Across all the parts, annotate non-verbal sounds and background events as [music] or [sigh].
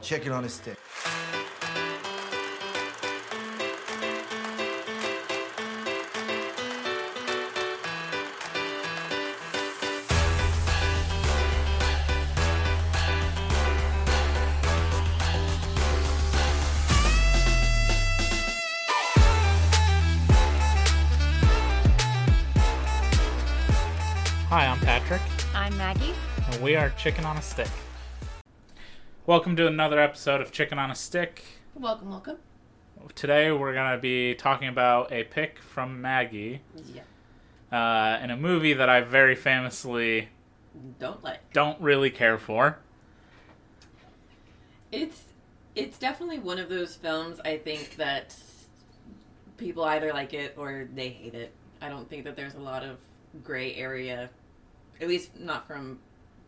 Chicken on a stick. Hi, I'm Patrick, I'm Maggie. and we are Chicken on a Stick. Welcome to another episode of Chicken on a Stick. Welcome, welcome. Today we're going to be talking about a pick from Maggie Yeah. uh, in a movie that I very famously Don't like. don't really care for. It's it's definitely one of those films I think that people either like it or they hate it. I don't think that there's a lot of gray area, at least not from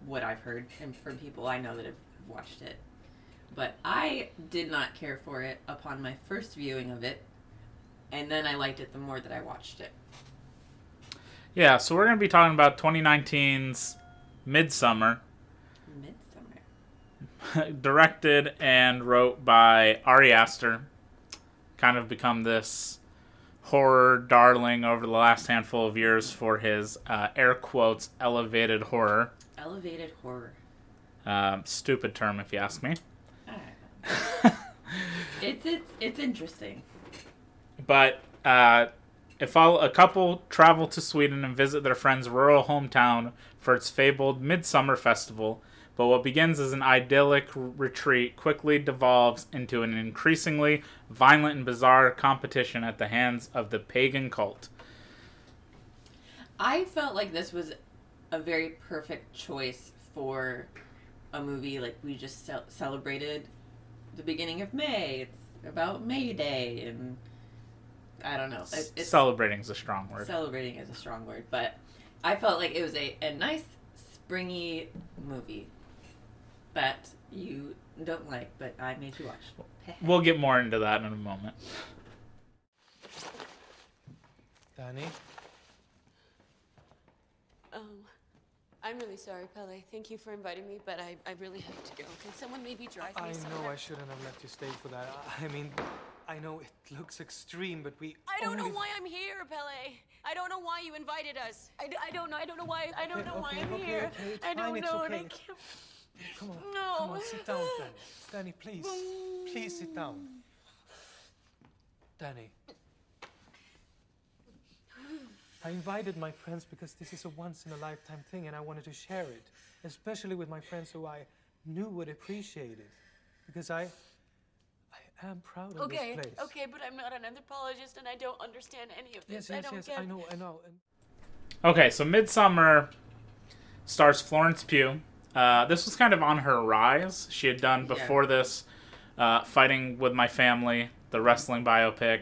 what I've heard and from people I know that have watched it. But I did not care for it upon my first viewing of it, and then I liked it the more that I watched it. Yeah, so we're going to be talking about 2019's Midsommar, Midsommar. [laughs] directed and wrote by Ari Aster. Kind of become this horror darling over the last handful of years for his uh, air quotes elevated horror. Elevated horror. Um, stupid term, if you ask me. It's it's it's interesting. but uh, if all, a couple travel to Sweden and visit their friend's rural hometown for its fabled Midsummer Festival, but what begins as an idyllic r- retreat quickly devolves into an increasingly violent and bizarre competition at the hands of the pagan cult. I felt like this was a very perfect choice for a movie like we just ce- celebrated the beginning of May. It's about May Day, and I don't know. It, it's Celebrating is a strong word. celebrating is a strong word, but I felt like it was a, a nice springy movie that you don't like, but I made you watch. We'll get more into that in a moment. Danny? Um, I'm really sorry, Pelle. Thank you for inviting me, but I, I really have to go. Can someone maybe drive me I somewhere? know I shouldn't have let you stay for that. I mean, I know it looks extreme, but we. I don't know why I'm here, Pelle. I don't know why you invited us. I, d- I don't know. I don't know why. I don't Okay, know why okay, I'm okay, here. I don't fine, know, and I can't. Come on. No. Come on, sit down, Danny. Danny, please. Please sit down. Danny. I invited my friends because this is a once in a lifetime thing and I wanted to share it, especially with my friends who I knew would appreciate it. Because I I am proud of Okay, this place. okay, but I'm not an anthropologist, and I don't understand any of this. Yes, I yes, don't yes, get. I know, I know. And Okay, so Midsommar stars Florence Pugh. Uh, this was kind of on her rise. She had done Yeah. before this uh, Fighting with My Family, the wrestling biopic.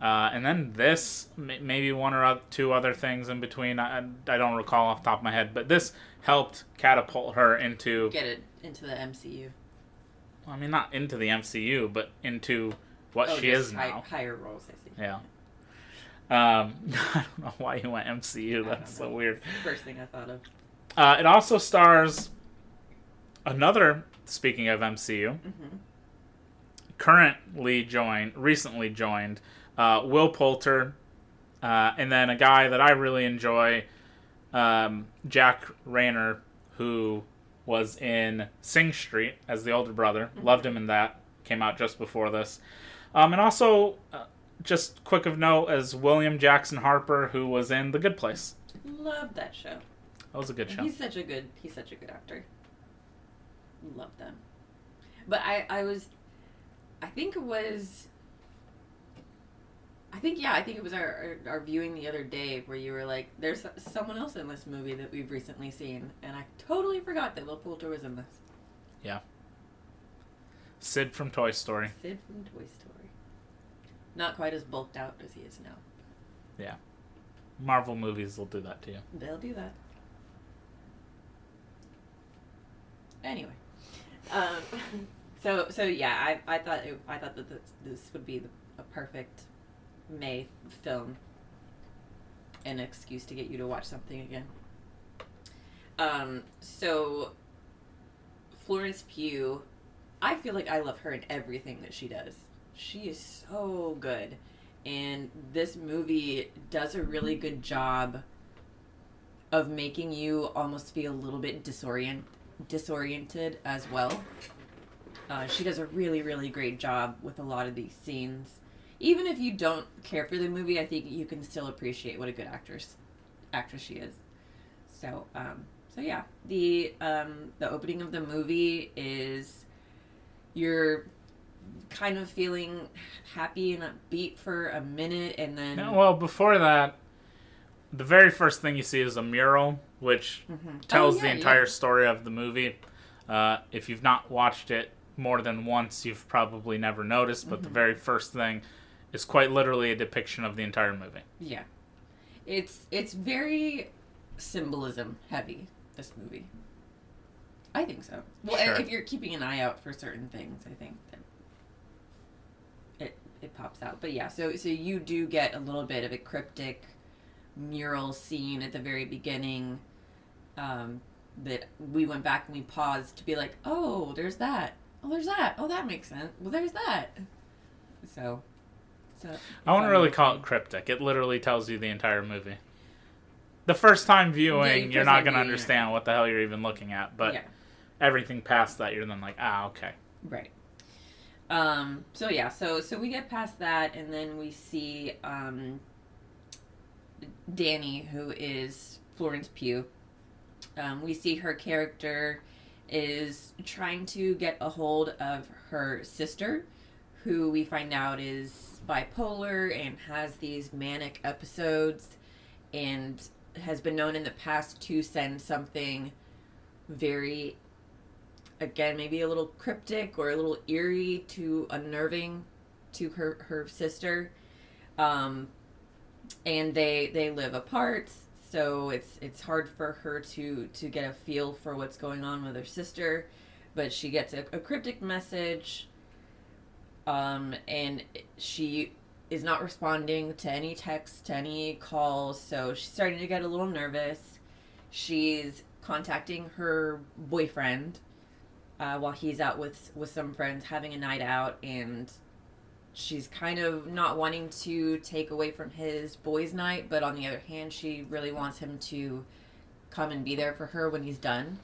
Uh, and then this, maybe one or two other things in between. I, I don't recall off the top of my head, but this helped catapult her into, Get it into the MCU. I mean, not into the MCU, but into what Oh, she is hi- now. higher roles, I see. Yeah. Um, [laughs] I don't know why you went MCU. That's so weird. First thing I thought of. Uh, it also stars another. Speaking of MCU, Mm-hmm. currently joined, recently joined, uh, Will Poulter, uh, and then a guy that I really enjoy, um, Jack Reynor, who was in Sing Street as the older brother. Loved him in that. Came out just before this, um, and also. Uh, just quick of note as William Jackson Harper, who was in The Good Place. Love that show. That was a good show. He's such a good he's such a good actor. Love them. But I I was I think it was I think yeah, I think it was our, our our viewing the other day where you were like there's someone else in this movie that we've recently seen and I totally forgot that Will Poulter was in this. Yeah. Sid from Toy Story. Sid from Toy Story. Not quite as bulked out as he is now. Yeah. Marvel movies will do that to you. They'll do that. Anyway, um, [laughs] so so yeah, I, I thought it, I thought that this, this would be the, a perfect May film, an excuse to get you to watch something again. Um, so Florence Pugh I feel like I love her in everything that she does. She is so good. And this movie does a really good job of making you almost feel a little bit disorient disoriented as well. Uh, she does a really, really great job with a lot of these scenes. Even if you don't care for the movie, I think you can still appreciate what a good actress actress she is. So, um, so yeah, the um, the opening of the movie is you're kind of feeling happy and upbeat for a minute, and then No, well, before that, the very first thing you see is a mural, which tells Oh, the entire yeah. story of the movie. Uh, if you've not watched it more than once, you've probably never noticed, but Mm-hmm. the very first thing is quite literally a depiction of the entire movie. yeah, it's it's very symbolism heavy. This movie, I think so. Well, Sure. if you're keeping an eye out for certain things, I think that it it pops out. But yeah, so so you do get a little bit of a cryptic mural scene at the very beginning. Um, that we went back and we paused to be like, oh, there's that. Oh, there's that. Oh, that makes sense. Well, there's that. So, so I wouldn't really call it cryptic. It literally tells you the entire movie. The first time viewing, first you're not going to viewing, understand what the hell you're even looking at, but yeah. everything past that, you're then like, ah, okay. Right. Um, so yeah, so so we get past that, and then we see um, Danny, who is Florence Pugh. Um, we see her character is trying to get a hold of her sister, who we find out is bipolar and has these manic episodes, and has been known in the past to send something very again maybe a little cryptic or a little eerie to unnerving to her her sister. Um and they they live apart so it's it's hard for her to to get a feel for what's going on with her sister. But she gets a, a cryptic message um and she is not responding to any texts to any calls so she's starting to get a little nervous. She's contacting her boyfriend uh, while he's out with with some friends having a night out and she's kind of not wanting to take away from his boys night but on the other hand she really wants him to come and be there for her when he's done.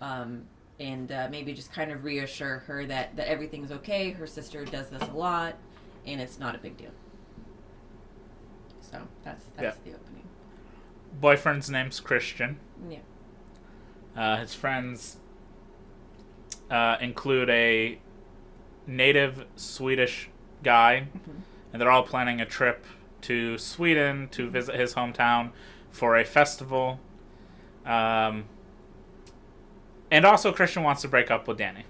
Um, and uh, maybe just kind of reassure her that that everything's okay. Her sister does this a lot and it's not a big deal. So that's that's the opening. Boyfriend's name's Christian. yeah. Uh, his friends uh, include a native Swedish guy, and they're all planning a trip to Sweden to visit his hometown for a festival. Um, and also, Christian wants to break up with Danny.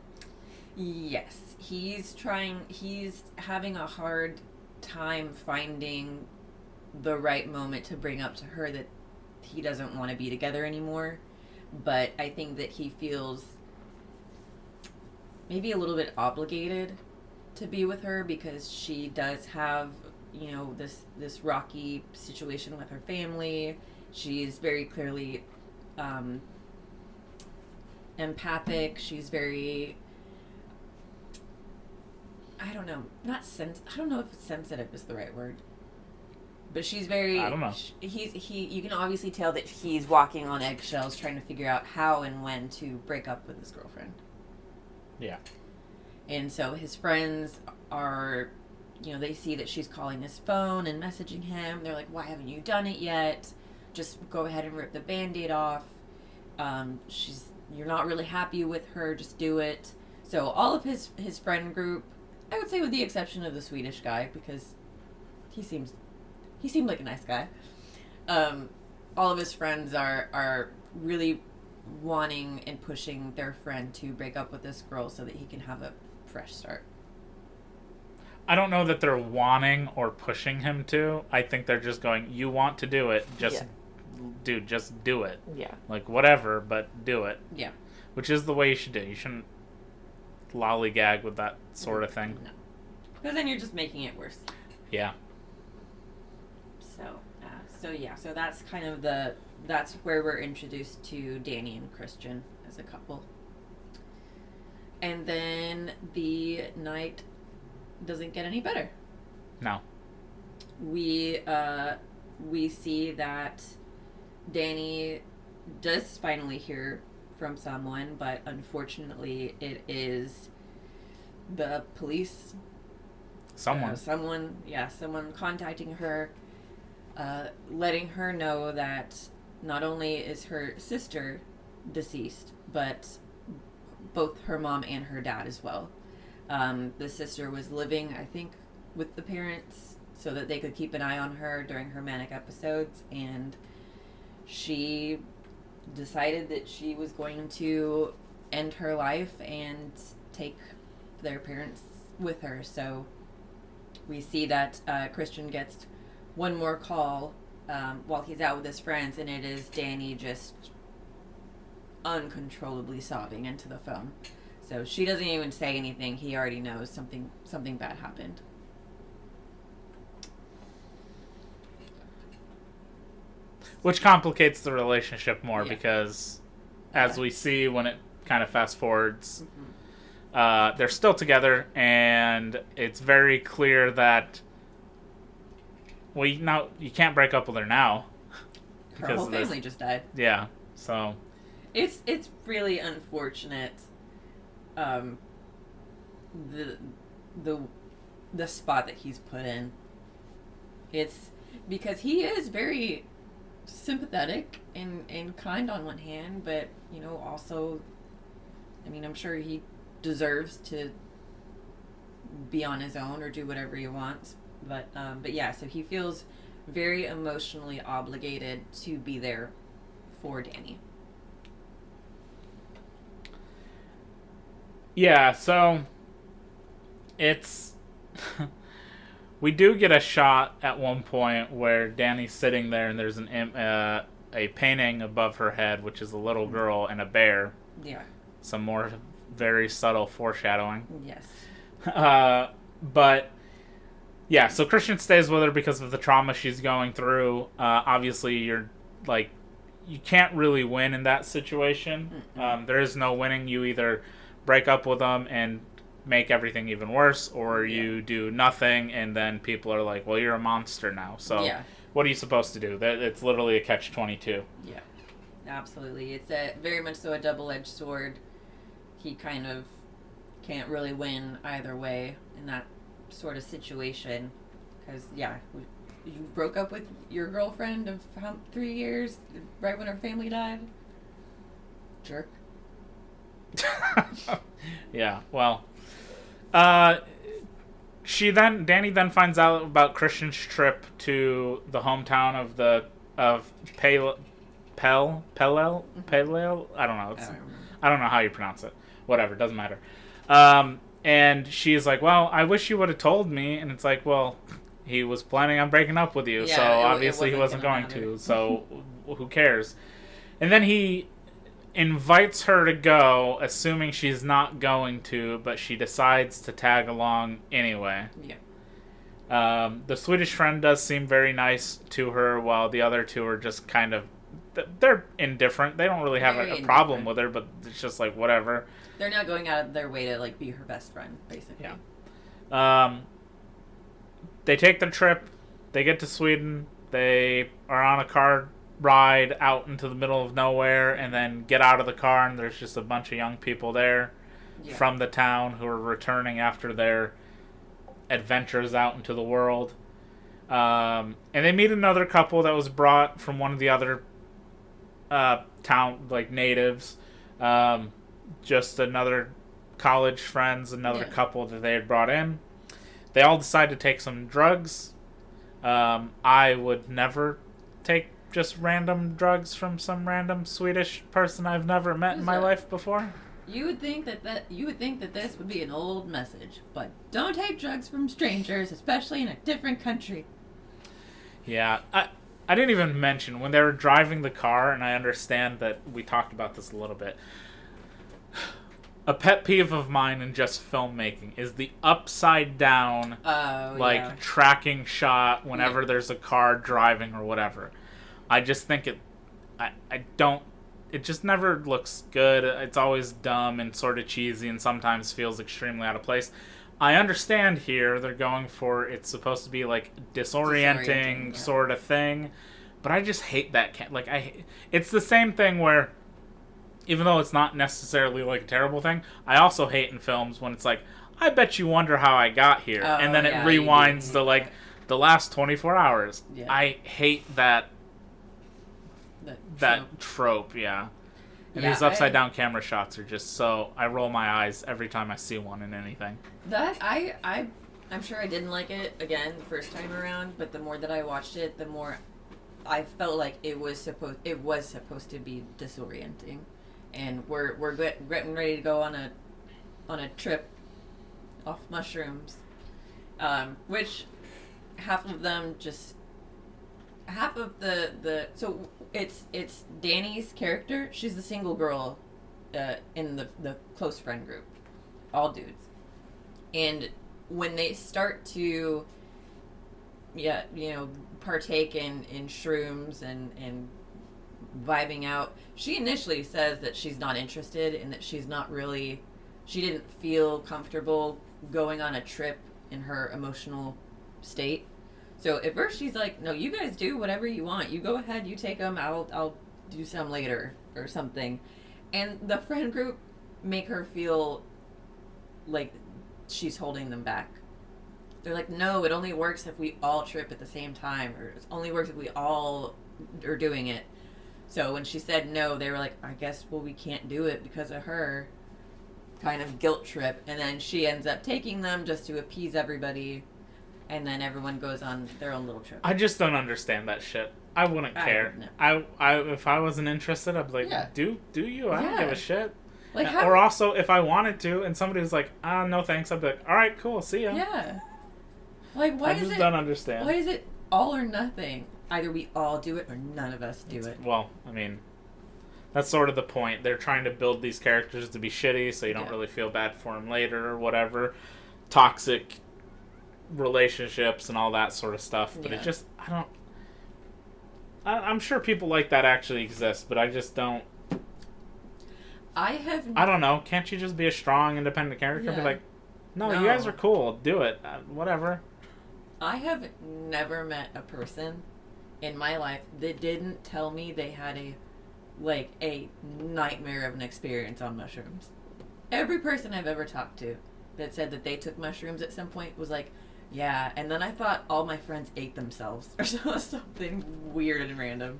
Yes, he's trying. He's having a hard time finding the right moment to bring up to her that he doesn't want to be together anymore. But I think that he feels maybe a little bit obligated to be with her because she does have, you know, this this rocky situation with her family. She's very clearly um, empathic. She's very I don't know, not sens. I don't know if sensitive is the right word, but she's very. I don't know. sh- He's he. You can obviously tell that he's walking on eggshells, trying to figure out how and when to break up with his girlfriend. Yeah. And so his friends are, you know, they see that she's calling his phone and messaging him. They're like, "Why haven't you done it yet? Just go ahead and rip the band-aid off." Um, she's you're not really happy with her. Just do it. So all of his his friend group, I would say, with the exception of the Swedish guy, because he seems he seemed like a nice guy. Um, all of his friends are are really wanting and pushing their friend to break up with this girl so that he can have a fresh start. I don't know that they're wanting or pushing him to. I think they're just going, you want to do it. Just, dude, just do it. Yeah. Like, whatever, but do it. Yeah. Which is the way you should do. It. You shouldn't lollygag with that sort of thing. No. Because then you're just making it worse. Yeah. So, uh, so yeah, so that's kind of the that's where we're introduced to Danny and Christian as a couple. And then the night doesn't get any better. No. We uh, we see that Danny does finally hear from someone, but unfortunately, it is the police. Someone. Uh, someone, yeah, someone contacting her, uh, letting her know that not only is her sister deceased, but both her mom and her dad as well. Um, the sister was living, I think, with the parents so that they could keep an eye on her during her manic episodes, and she decided that she was going to end her life and take their parents with her. So we see that uh, Christian gets one more call um, while he's out with his friends, and it is Danny just uncontrollably sobbing into the phone. So she doesn't even say anything. He already knows something something bad happened. Which complicates the relationship more Yeah. because, as Yeah. we see when it kind of fast forwards, uh, they're still together, and it's very clear that. Well, you, now you can't break up with her now. [laughs] Her Because whole family just died. Yeah, so It's it's really unfortunate. Um, the the the spot that he's put in. It's because he is very sympathetic and and kind on one hand, but you know also, I mean, I'm sure he deserves to be on his own or do whatever he wants. But um, but yeah, so he feels very emotionally obligated to be there for Danny. Yeah, so it's [laughs] we do get a shot at one point where Danny's sitting there and there's an uh, a painting above her head, which is a little girl and a bear. Yeah. Some more very subtle foreshadowing. Yes. [laughs] Uh, but yeah, so Christian stays with her because of the trauma she's going through. Uh, obviously, you're like you can't really win in that situation. Um, there is no winning. You either break up with them and make everything even worse, or you do nothing, and then people are like, "Well, you're a monster now." So, Yeah. what are you supposed to do? That it's literally a catch twenty two. Yeah. Absolutely. It's a very much so a double-edged sword. He kind of can't really win either way in that sort of situation because yeah, you broke up with your girlfriend of how, three years right when her family died. Jerk. [laughs] yeah, well, uh, she then Danny then finds out about Christian's trip to the hometown of the of Pel Pel Pelel Pelel. I don't know. I don't. I don't know how you pronounce it. Whatever, doesn't matter. Um, and she's like, "Well, I wish you would have told me." And it's like, "Well, he was planning on breaking up with you, Yeah, so it- it obviously he wasn't going matter." to. [laughs] So who cares?" And then he invites her to go, assuming she's not going to, but she decides to tag along anyway. Yeah. Um, the Swedish friend does seem very nice to her, while the other two are just kind of they're indifferent. They don't really have a, a problem with her, but it's just like whatever. They're not going out of their way to like be her best friend, basically. Yeah. Um, they take the trip. They get to Sweden. They are on a car ride out into the middle of nowhere, and then get out of the car, and there's just a bunch of young people there Yeah. from the town who are returning after their adventures out into the world. Um, and they meet another couple that was brought from one of the other uh, town like natives. Um, just another college friends, another Yeah. couple that they had brought in. They all decide to take some drugs. Um, I would never take just random drugs from some random Swedish person I've never met in my that? life before. You would think that, that you would think that this would be an old message, but don't take drugs from strangers, especially in a different country. Yeah, I I didn't even mention when they were driving the car, and I understand that we talked about this a little bit. A pet peeve of mine in just filmmaking is the upside down Oh, like yeah. tracking shot whenever Yeah. there's a car driving or whatever. I just think it I I don't it just never looks good. It's always dumb and sort of cheesy, and sometimes feels extremely out of place. I understand here they're going for it's supposed to be like disorienting, Disorienting, yeah. sort of thing, but I just hate that. Ca- like I, it's the same thing where even though it's not necessarily like a terrible thing, I also hate in films when it's like, I bet you wonder how I got here, Oh, and then it yeah, rewinds the like the last twenty four hours. Yeah. I hate that That trope. trope. Yeah, and Yeah, these upside I- down camera shots are just so. I roll my eyes every time I see one in anything. That I I I'm sure I didn't like it again the first time around, but the more that I watched it, the more I felt like it was supposed it was supposed to be disorienting, and we're we're get, getting ready to go on a on a trip off mushrooms, um, which half of them just half of the the so it's it's Danny's character. She's the single girl uh, in the the close friend group, all dudes. And when they start to yeah you know partake in in shrooms and and vibing out she initially says that she's not interested and that she's not really she didn't feel comfortable going on a trip in her emotional state so at first she's like no you guys do whatever you want you go ahead you take them i'll i'll do some later or something and the friend group make her feel like she's holding them back. They're like, no, it only works if we all trip at the same time, or it only works if we all are doing it. So when she said no, they were like, I guess, well, we can't do it because of her. Kind of guilt trip. And then she ends up taking them just to appease everybody. And then everyone goes on their own little trip. I just don't understand that shit. I wouldn't I care. wouldn't. I, I, if I wasn't interested, I'd be like, Yeah. do, do you? I don't give a shit. Like, how? or also, if I wanted to, and somebody was like, ah, no thanks, I'd be like, all right, cool, see ya. yeah. Like, why I is just it? don't understand. Why is it all or nothing? Either we all do it or none of us do it. Well, I mean, that's sort of the point. They're trying to build these characters to be shitty, so you don't Yeah. really feel bad for them later or whatever. Toxic relationships and all that sort of stuff. But Yeah. it just, I don't. I, I'm sure people like that actually exist, but I just don't. I have. I don't know. Can't you just be a strong, independent character? And be like, no, No. you guys are cool. Do it. Uh, whatever. I have never met a person in my life that didn't tell me they had a like a nightmare of an experience on mushrooms. Every person I've ever talked to that said that they took mushrooms at some point was like, "Yeah," and then I thought all my friends ate themselves or [laughs] something weird and random.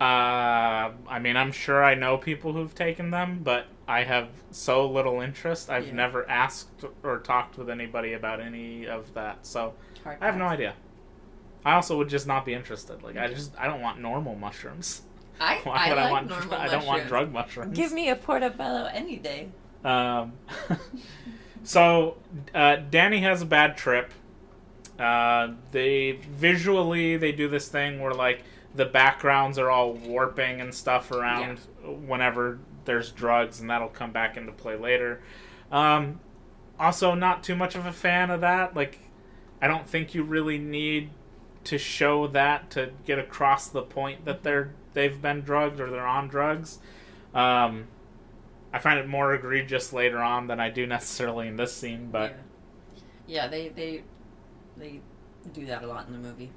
Uh, I mean, I'm sure I know people who've taken them, but I have so little interest. I've Yeah. never asked or talked with anybody about any of that, so Hard I have no idea. I also would just not be interested. Like, I just I don't want normal mushrooms. I, [laughs] Why I would like I want? normal [laughs] I don't want drug mushrooms. Give me a portobello any day. Um, so uh, Danny has a bad trip. Uh, they visually they do this thing where like the backgrounds are all warping and stuff around whenever there's drugs, and that'll come back into play later. Um, also, not too much of a fan of that. Like, I don't think you really need to show that to get across the point that they're they've been drugged or they're on drugs. Um, I find it more egregious later on than I do necessarily in this scene, but yeah, yeah they they they do that a lot in the movie.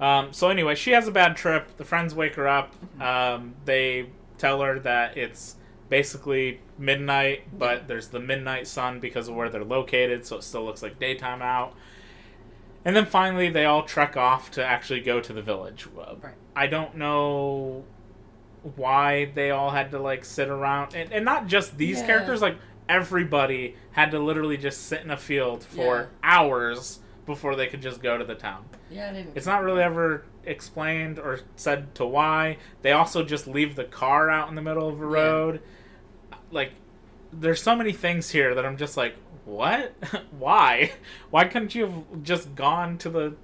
um, so anyway, she has a bad trip. The friends wake her up. Um, they tell her that it's basically midnight, but Yeah. there's the midnight sun because of where they're located, so it still looks like daytime out. And then finally, they all trek off to actually go to the village. Right. I don't know why they all had to like sit around, and, and not just these Yeah. characters. Like everybody had to literally just sit in a field for Yeah. hours before they could just go to the town. Yeah, I didn't. It's not really ever explained or said to why. They also just leave the car out in the middle of a Yeah. road. Like, there's so many things here that I'm just like, what? [laughs] why? [laughs] Why couldn't you have just gone to the.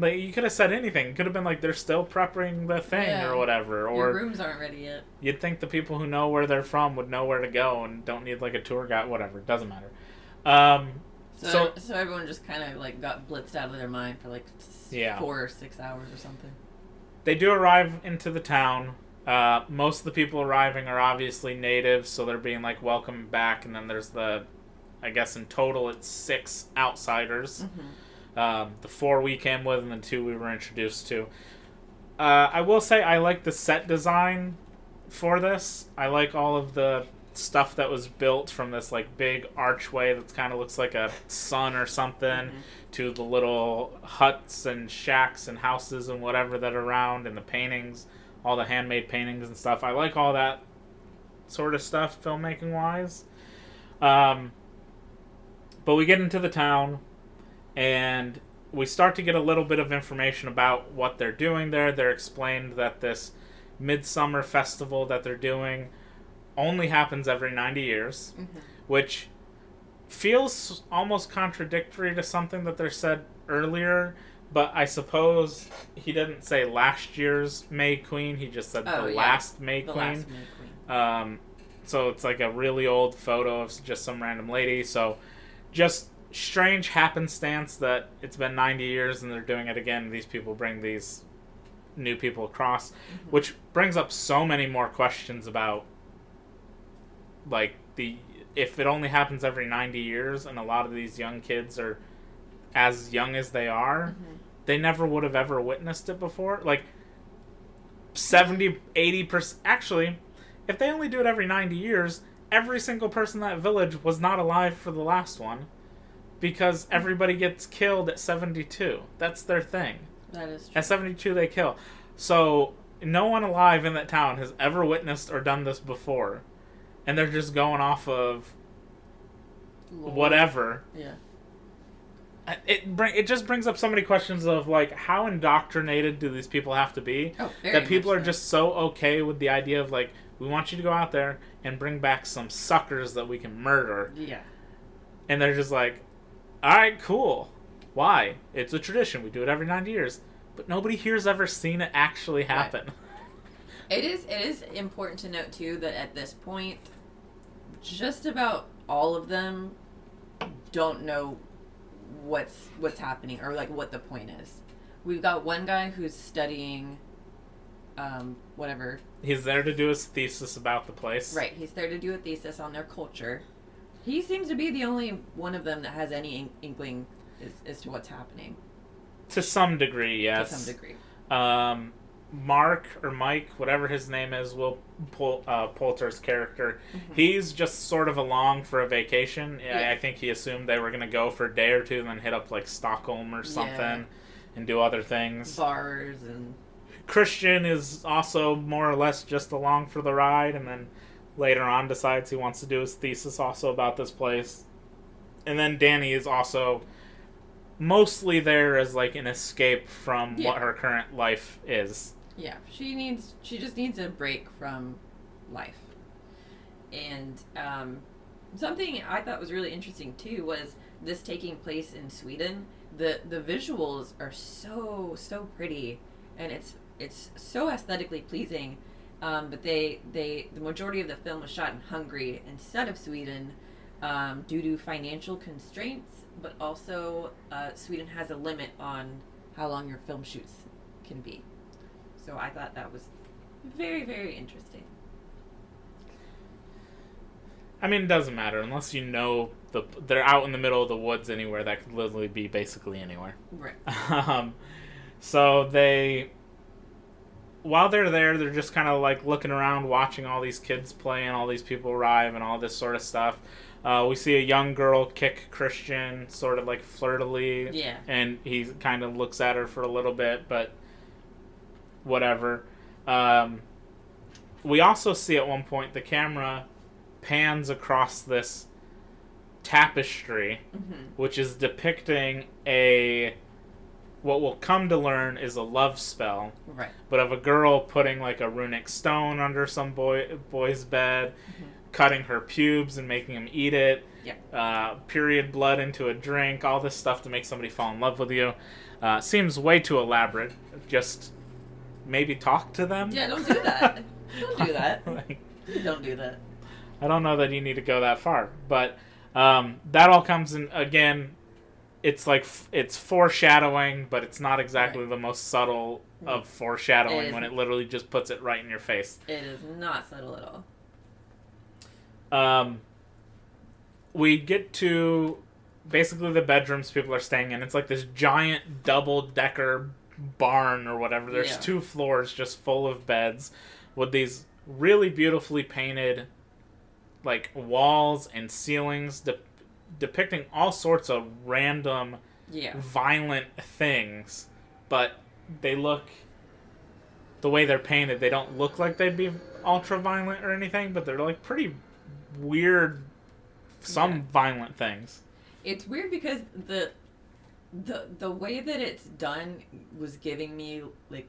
Like, you could have said anything. It could have been like, they're still prepping the thing Yeah. or whatever. Your Or rooms aren't ready yet. you'd think the people who know where they're from would know where to go and don't need like a tour guide, whatever. It doesn't matter. Um, So, So- so, everyone just kind of like got blitzed out of their mind for like Yeah. four or six hours or something. they do arrive into the town. Uh, most of the people arriving are obviously natives, so they're being like welcome back. And then there's the, I guess in total it's six outsiders. Um, the four we came with, and the two we were introduced to. Uh, I will say I like the set design for this. I like all of the stuff that was built from this like big archway that kind of looks like a sun or something to the little huts and shacks and houses and whatever that are around and the paintings, all the handmade paintings and stuff. I like all that sort of stuff filmmaking wise. Um, but we get into the town and we start to get a little bit of information about what they're doing there. They're explained that this midsummer festival that they're doing only happens every 90 years, which feels almost contradictory to something that they said earlier. But I suppose he didn't say last year's May Queen. He just said Oh, the yeah. last May The Queen. last May Queen. Um, so it's like a really old photo of just some random lady. So just strange happenstance that it's been 90 years and they're doing it again. These people bring these new people across, mm-hmm. which brings up so many more questions about like the if it only happens every 90 years and a lot of these young kids are as young as they are mm-hmm. they never would have ever witnessed it before. Like 70 80% actually if they only do it every 90 years every single person in that village was not alive for the last one because everybody gets killed at 72 that's their thing That is true. at 72 they kill so no one alive in that town has ever witnessed or done this before and they're just going off of Lord. whatever Yeah. it bring it just brings up so many questions of like how indoctrinated do these people have to be Oh, that people are so. just so okay with the idea of like we want you to go out there and bring back some suckers that we can murder Yeah. and they're just like all right cool why it's a tradition we do it every 90 years but nobody here's ever seen it actually happen It is it is important to note too that at this point just about all of them don't know what's what's happening or like what the point is. We've got one guy who's studying um whatever. he's there to do his thesis about the place Right, he's there to do a thesis on their culture. He seems to be the only one of them that has any ink- inkling as, as to what's happening to some degree yes to some degree. um, Mark or Mike, whatever his name is, Will Pol- uh, Poulter's character, he's just sort of along for a vacation. I- Yeah. I think he assumed they were going to go for a day or two and then hit up like Stockholm or something Yeah. and do other things. Bars and Christian is also more or less just along for the ride and then later on decides he wants to do his thesis also about this place. And then Danny is also mostly there as like an escape from Yeah. what her current life is. Yeah, she needs. She just needs a break from life. And um, something I thought was really interesting too was this taking place in Sweden. the The visuals are so so pretty, and it's it's so aesthetically pleasing. Um, but they they the majority of the film was shot in Hungary instead of Sweden um, due to financial constraints. But also, uh, Sweden has a limit on how long your film shoots can be. So I thought that was very, very interesting. I mean, it doesn't matter unless you know the they're out in the middle of the woods anywhere. That could literally be basically anywhere. Right. [laughs] um, so they, while they're there, they're just kind of like looking around, watching all these kids play and all these people arrive and all this sort of stuff. Uh, we see a young girl kick Christian, sort of like flirtily, Yeah. and he kind of looks at her for a little bit, but whatever. Um, we also see at one point the camera pans across this tapestry, Mm-hmm. which is depicting a what we'll come to learn is a love spell, Right. but of a girl putting like a runic stone under some boy boy's bed, cutting her pubes and making him eat it. Yeah. Uh, period blood into a drink, all this stuff to make somebody fall in love with you. Uh, seems way too elaborate. Just maybe talk to them. Yeah, don't do that. [laughs] don't do that. [laughs] Like, Don't do that. I don't know that you need to go that far, but um, that all comes in again. It's like f- it's foreshadowing, but it's not exactly the most subtle of foreshadowing It when it literally just puts it right in your face. It is not subtle at all. Um, we get to basically the bedrooms people are staying in. It's like this giant double decker barn or whatever. There's Yeah. two floors just full of beds with these really beautifully painted like walls and ceilings de- depicting all sorts of random Yeah. violent things, but they look the way they're painted. They don't look like they'd be ultra violent or anything, but they're like pretty weird, some Yeah. violent things. It's weird because the the the way that it's done was giving me like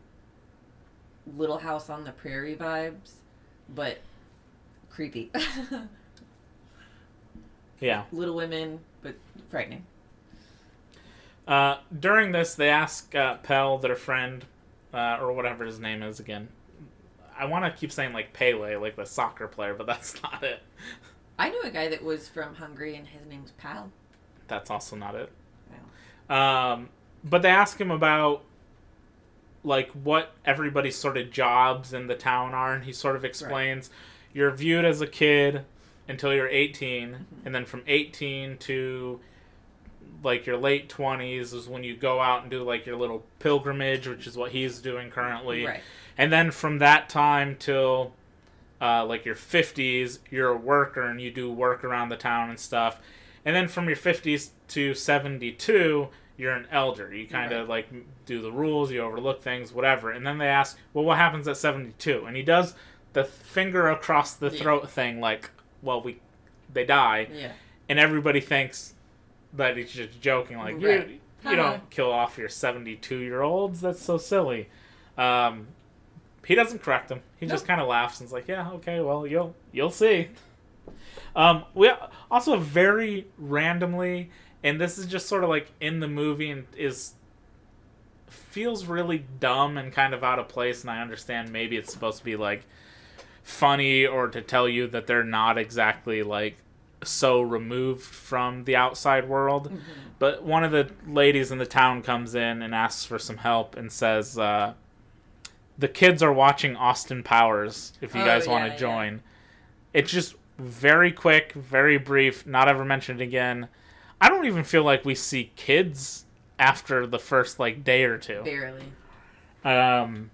Little House on the Prairie vibes, but creepy. [laughs] Yeah. Little Women, but frightening. Uh, during this, they ask uh, Pell, their friend, uh, or whatever his name is again. I want to keep saying like Pele, like the soccer player, but [laughs] that's not it. I knew a guy that was from Hungary, and his name was Pal. That's also not it. Wow. Um, but they ask him about like what everybody's sort of jobs in the town are, and he sort of explains you're viewed as a kid until you're 18, and then from 18 to like your late 20s is when you go out and do like your little pilgrimage, which is what he's doing currently. Right. And then from that time till uh, like your 50s, you're a worker and you do work around the town and stuff. And then from your 50s to 72, you're an elder. You kind of like do the rules, you overlook things, whatever. And then they ask, well, what happens at 72? And he does the finger across the Yeah. throat thing, like, well, we they die. Yeah. And everybody thinks that he's just joking, like, you Right. you Haha. don't kill off your 72 year olds. That's so silly. Um, he doesn't correct him. He just kind of laughs and's like, "Yeah, okay, well, you'll you'll see." Um, we also very randomly, and this is just sort of like in the movie and is feels really dumb and kind of out of place. And I understand maybe it's supposed to be like funny or to tell you that they're not exactly like so removed from the outside world. But one of the ladies in the town comes in and asks for some help and says, uh, "The kids are watching Austin Powers. If you Oh, guys want yeah, to yeah. join." It's just very quick, very brief, not ever mentioned again. I don't even feel like we see kids after the first like day or two. Barely. Um,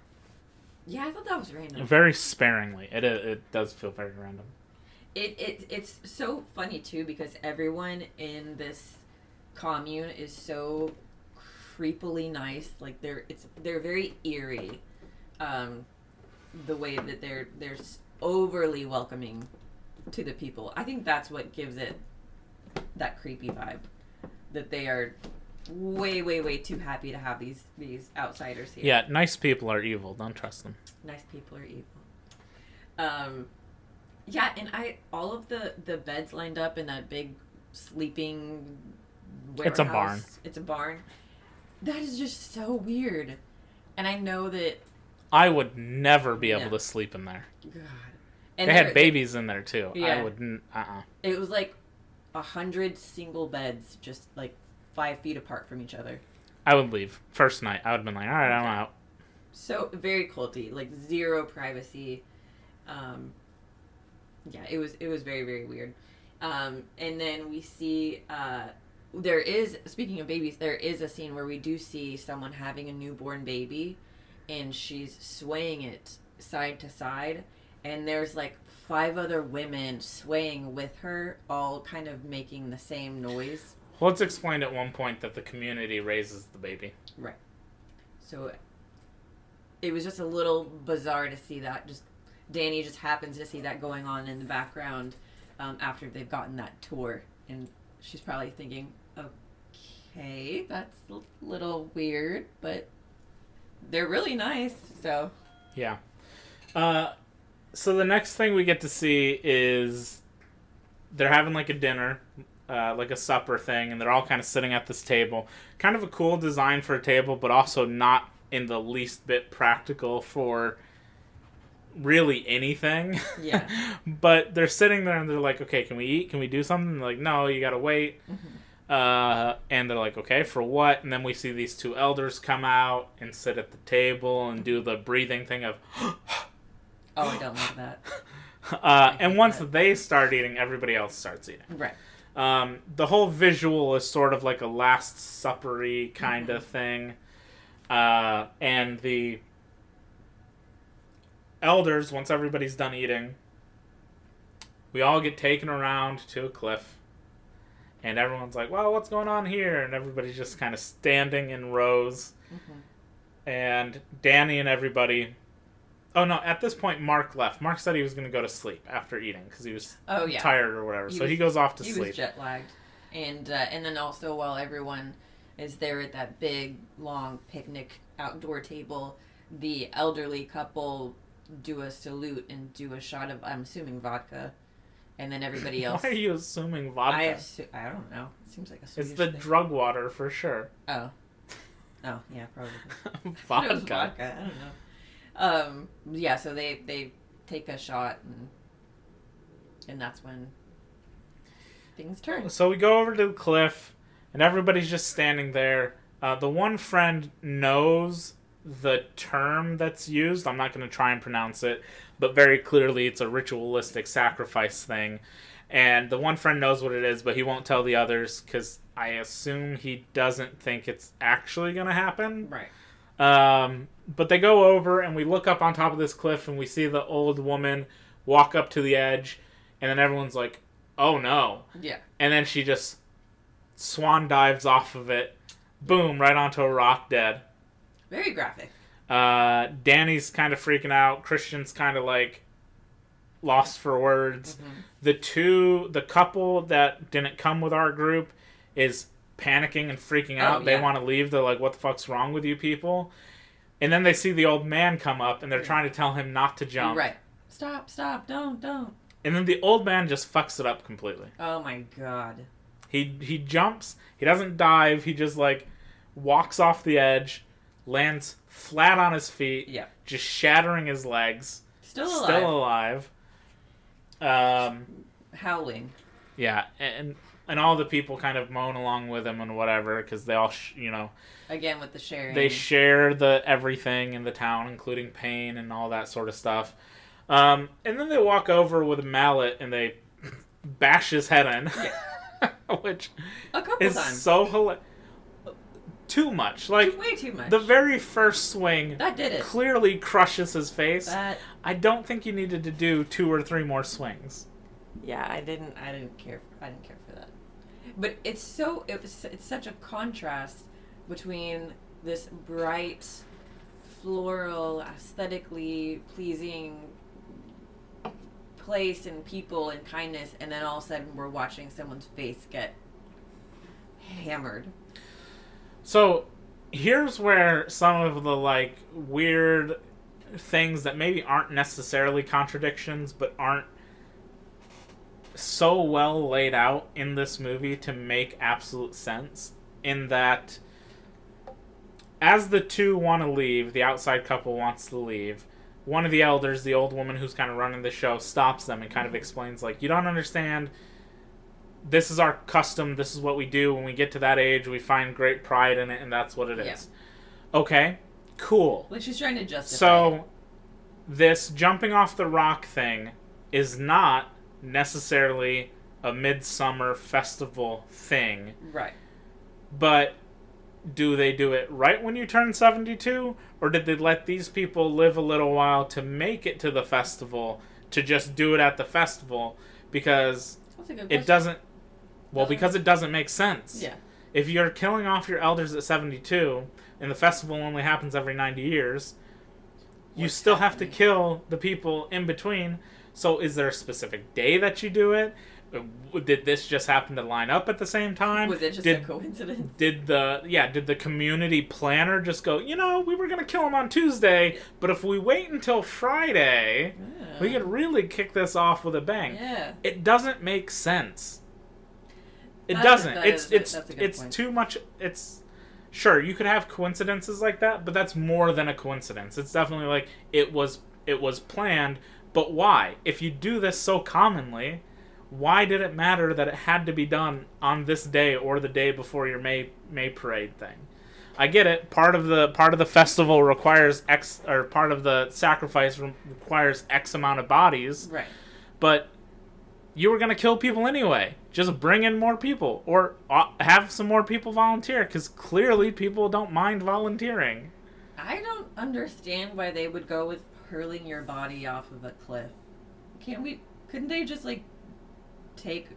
Yeah, I thought that was random. very sparingly. It it does feel very random. It, it it's so funny too because everyone in this commune is so creepily nice. Like they're it's they're very eerie. Um, the way that they're they're overly welcoming to the people. I think that's what gives it that creepy vibe. That they are way way way too happy to have these these outsiders here. Yeah, nice people are evil. Don't trust them. nice people are evil. Um, yeah, and I all of the the beds lined up in that big sleeping. It's a barn. It's a barn. That is just so weird, and I know that I would never be able Yeah. to sleep in there. God. And they there- had babies in there too. I wouldn't. Uh. uh It was like a hundred single beds, just like five feet apart from each other. I would leave first night. I would have been like, all right, I'm Okay. out. So very culty, like zero privacy. Um, yeah, it was it was very very weird. Um, and then we see uh, there is speaking of babies, there is a scene where we do see someone having a newborn baby, and she's swaying it side to side, and there's like five other women swaying with her, all kind of making the same noise. Well, it's explained at one point that the community raises the baby. Right. So it was just a little bizarre to see that. Just Danny just happens to see that going on in the background um, after they've gotten that tour, and she's probably thinking, "Okay, that's a little weird, but they're really nice." So Yeah. Uh, so the next thing we get to see is they're having like a dinner, uh, like a supper thing, and they're all kind of sitting at this table. Kind of a cool design for a table, but also not in the least bit practical for really anything. Yeah. [laughs] but they're sitting there and they're like, okay, can we eat? Can we do something? They're like, no, you gotta wait. Uh, and they're like, okay, for what? And then we see these two elders come out and sit at the table and do the breathing thing of, Oh, I don't like that. [laughs] uh, and once that. they start eating, everybody else starts eating. Right. Um, the whole visual is sort of like a Last Suppery kind of thing, uh, and the elders, once everybody's done eating, we all get taken around to a cliff, and everyone's like, "Well, what's going on here?" And everybody's just kind of standing in rows, and Danny and everybody. Oh no! At this point, Mark left. Mark said he was going to go to sleep after eating because he was Oh yeah. tired or whatever. He so was- he goes off to he sleep. was jet lagged, and uh, and then also while everyone is there at that big long picnic outdoor table, the elderly couple do a salute and do a shot of I'm assuming vodka, and then everybody [laughs] else. Why are you assuming vodka? I assu- I don't know. It seems like a it's the thing. drug water for sure. Oh. Oh yeah, probably. [laughs] [laughs] Vodka. vodka. I don't know. Um. Yeah. So they they take a shot and and that's when things turn. So we go over to the cliff, and everybody's just standing there. Uh, the one friend knows the term that's used. I'm not going to try and pronounce it, but very clearly it's a ritualistic sacrifice thing. And the one friend knows what it is, but he won't tell the others because I assume he doesn't think it's actually going to happen. Right. Um, but they go over, and we look up on top of this cliff, and we see the old woman walk up to the edge, and then everyone's like, "Oh no!" Yeah. And then she just swan dives off of it, boom, right onto a rock, dead. Very graphic. Uh, Danny's kind of freaking out. Christian's kind of like lost for words. Mm-hmm. The two, the couple that didn't come with our group, is panicking and freaking Oh, out. They want to leave. They're like, "What the fuck's wrong with you people?" And then they see the old man come up, and they're trying to tell him not to jump. Right. Stop! Stop! Don't! Don't! And then the old man just fucks it up completely. Oh my god. He he jumps. He doesn't dive. He just like walks off the edge, lands flat on his feet, Yeah. just shattering his legs. Still alive. Still alive. Um, Howling. yeah, and and all the people kind of moan along with him and whatever because they all sh- you know Again with the sharing. they share the everything in the town, including pain and all that sort of stuff. Um, and then they walk over with a mallet and they [laughs] bash his head in, [laughs] which a couple is times. so hilarious. Too much. Like Way too much. the very first swing that did it. clearly crushes his face. That. I don't think you needed to do two or three more swings. Yeah, I didn't. I didn't care. I didn't care for that. But it's so. It was. It's such a contrast between this bright, floral, aesthetically pleasing place and people and kindness, and then all of a sudden we're watching someone's face get hammered. So here's where some of the like weird things that maybe aren't necessarily contradictions but aren't so well laid out in this movie to make absolute sense in that as the two want to leave the outside couple wants to leave one of the elders the old woman who's kind of running the show stops them and kind of mm-hmm. explains like you don't understand this is our custom. This is what we do when we get to that age. We find great pride in it, and that's what it is. Yeah. Okay, cool. Like she's trying to justify. it. So, this jumping off the rock thing is not necessarily a midsummer festival thing, right. but do they do it right when you turn 72? Or did they let these people live a little while to make it to the festival, to just do it at the festival? Because That's a good it doesn't. Well, Doesn't- because it doesn't make sense. Yeah. If you're killing off your elders at 72, and the festival only happens every 90 years, you What's still have to kill the people in between. So, is there a specific day that you do it? Uh, Did this just happen to line up at the same time? Was it just did, a coincidence? did the yeah did the community planner just go you know we were gonna kill him on tuesday but if we wait until friday we Yeah. could really kick this off with a bang Yeah. it doesn't make sense it doesn't it's it's that's a good it's point. too much it's sure you could have coincidences like that but that's more than a coincidence it's definitely like it was it was planned but why if you do this so commonly why did it matter that it had to be done on this day or the day before your May May parade thing? I get it. Part of the part of the festival requires X, or part of the sacrifice re- requires X amount of bodies. Right. But you were gonna kill people anyway. Just bring in more people, or uh, have some more people volunteer, because clearly people don't mind volunteering. I don't understand why they would go with hurling your body off of a cliff. Can't we? Couldn't they just like take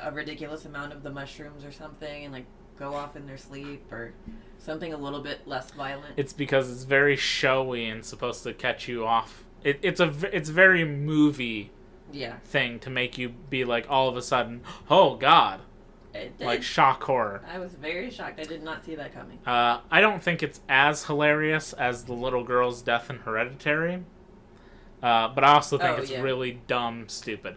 a ridiculous amount of the mushrooms or something and like go off in their sleep or something a little bit less violent? It's because it's very showy and supposed to catch you off. It, it's a it's very movie yeah. thing to make you be like all of a sudden, [gasps] oh god, It did. like shock horror. I was very shocked. I did not see that coming. Uh, I don't think it's as hilarious as the little girl's death in Hereditary, uh, but I also think Oh, it's yeah. really dumb, stupid.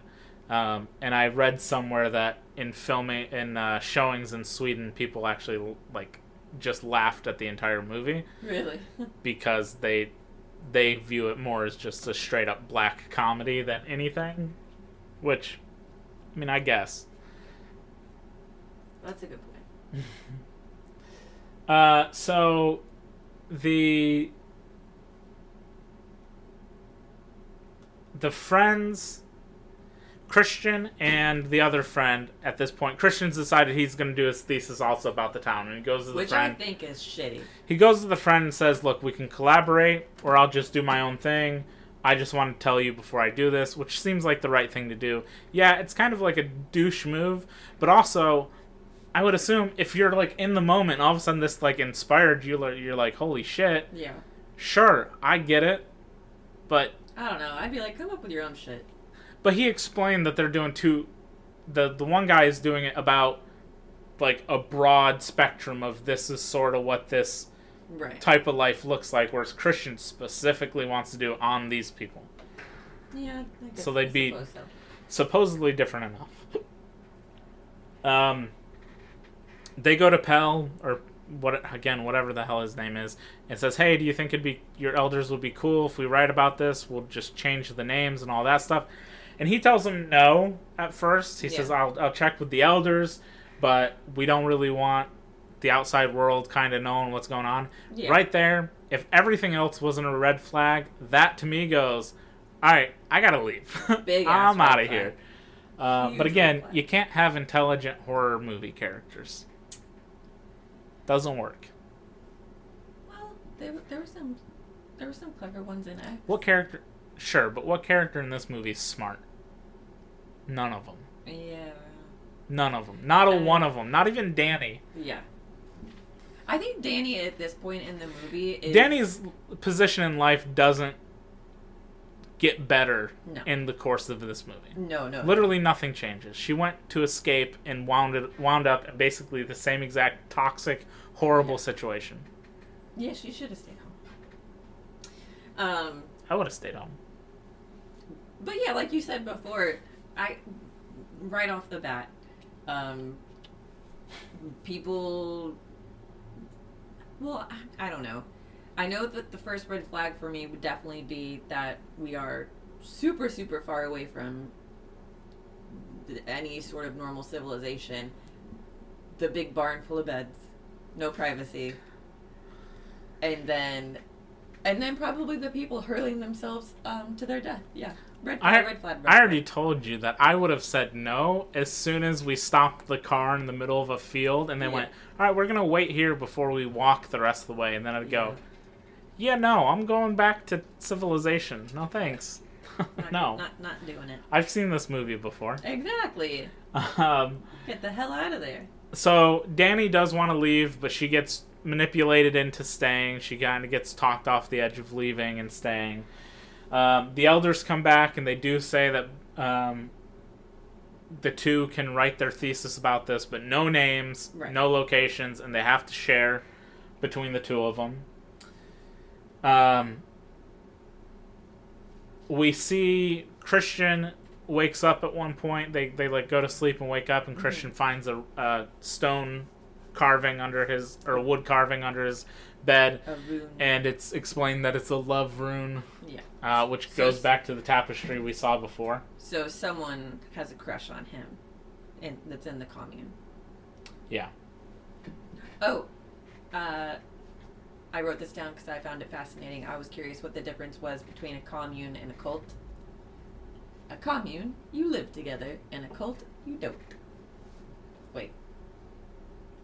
Um, and I read somewhere that in filming in uh, showings in Sweden, people actually like just laughed at the entire movie Really? [laughs] because they they view it more as just a straight up black comedy than anything. Which, I mean, I guess. That's a good point. [laughs] Uh, so the the friends Christian and the other friend at this point Christian's decided he's going to do his thesis also about the town and he goes to the Which friend I think is shitty. he goes to the friend and says look we can collaborate or I'll just do my own thing I just want to tell you before I do this which seems like the right thing to do yeah it's kind of like a douche move but also I would assume if you're like in the moment, all of a sudden this like inspired you, you're like, holy shit. Yeah. Sure, I get it, but I don't know. I'd be like, come up with your own shit. but he explained that they're doing two. The the one guy is doing it about like a broad spectrum of this is sort of what this Right. type of life looks like, whereas Christian specifically wants to do on these people. Yeah. I guess So they'd be- so. supposedly different enough. [laughs] Um, they go to Pell or what again, whatever the hell his name is, and says, "Hey, do you think it'd be your elders would be cool if we write about this? We'll just change the names and all that stuff." And he tells him no at first. He says, "I'll I'll check with the elders, but we don't really want the outside world kind of knowing what's going on." Yeah. Right there, if everything else wasn't a red flag, that to me goes, "All right, I gotta leave. [laughs] Big I'm out of here." Uh, but again, you can't have intelligent horror movie characters. Doesn't work. Well, there, were- there were some, there were some clever ones in X. What character? Sure, but what character in this movie is smart? None of them. Yeah. None of them. Not a Uh, one of them. Not even Danny. Yeah. I think Danny at this point in the movie is Danny's position in life doesn't get better No. in the course of this movie. no no Literally nothing changes. She went to escape and wound it, wound up in basically the same exact toxic, horrible situation. Yeah, she should have stayed home. Um, I would have stayed home. but yeah, like you said before, I right off the bat, um, people. Well, I, I don't know. I know that the first red flag for me would definitely be that we are super, super far away from any sort of normal civilization. The big barn full of beds, no privacy, and then, and then probably the people hurling themselves um, to their death. Yeah, red flag, I, red flag. Red I already told you that I would have said no as soon as we stopped the car in the middle of a field and they Yeah. went, all right, we're going to wait here before we walk the rest of the way. And then I'd go, yeah, no, I'm going back to civilization. No thanks. Not, [laughs] no. not not doing it. I've seen this movie before. Exactly. [laughs] Um, Get the hell out of there. So Danny does want to leave, but she gets manipulated into staying. She kind of gets talked off the edge of leaving and staying. Um, the elders come back and they do say that um, the two can write their thesis about this, but no names, Right. no locations, and they have to share between the two of them. Um, we see Christian wakes up at one point. They they like go to sleep and wake up, and Christian finds a, a stone carving under his or wood carving under his bed, and it's explained that it's a love rune, yeah. uh, which So goes back to the tapestry we saw before. So someone has a crush on him, and that's in the commune. Yeah. Oh, uh, I wrote this down because I found it fascinating. I was curious what the difference was between a commune and a cult. A commune, you live together, and a cult, you don't. Wait.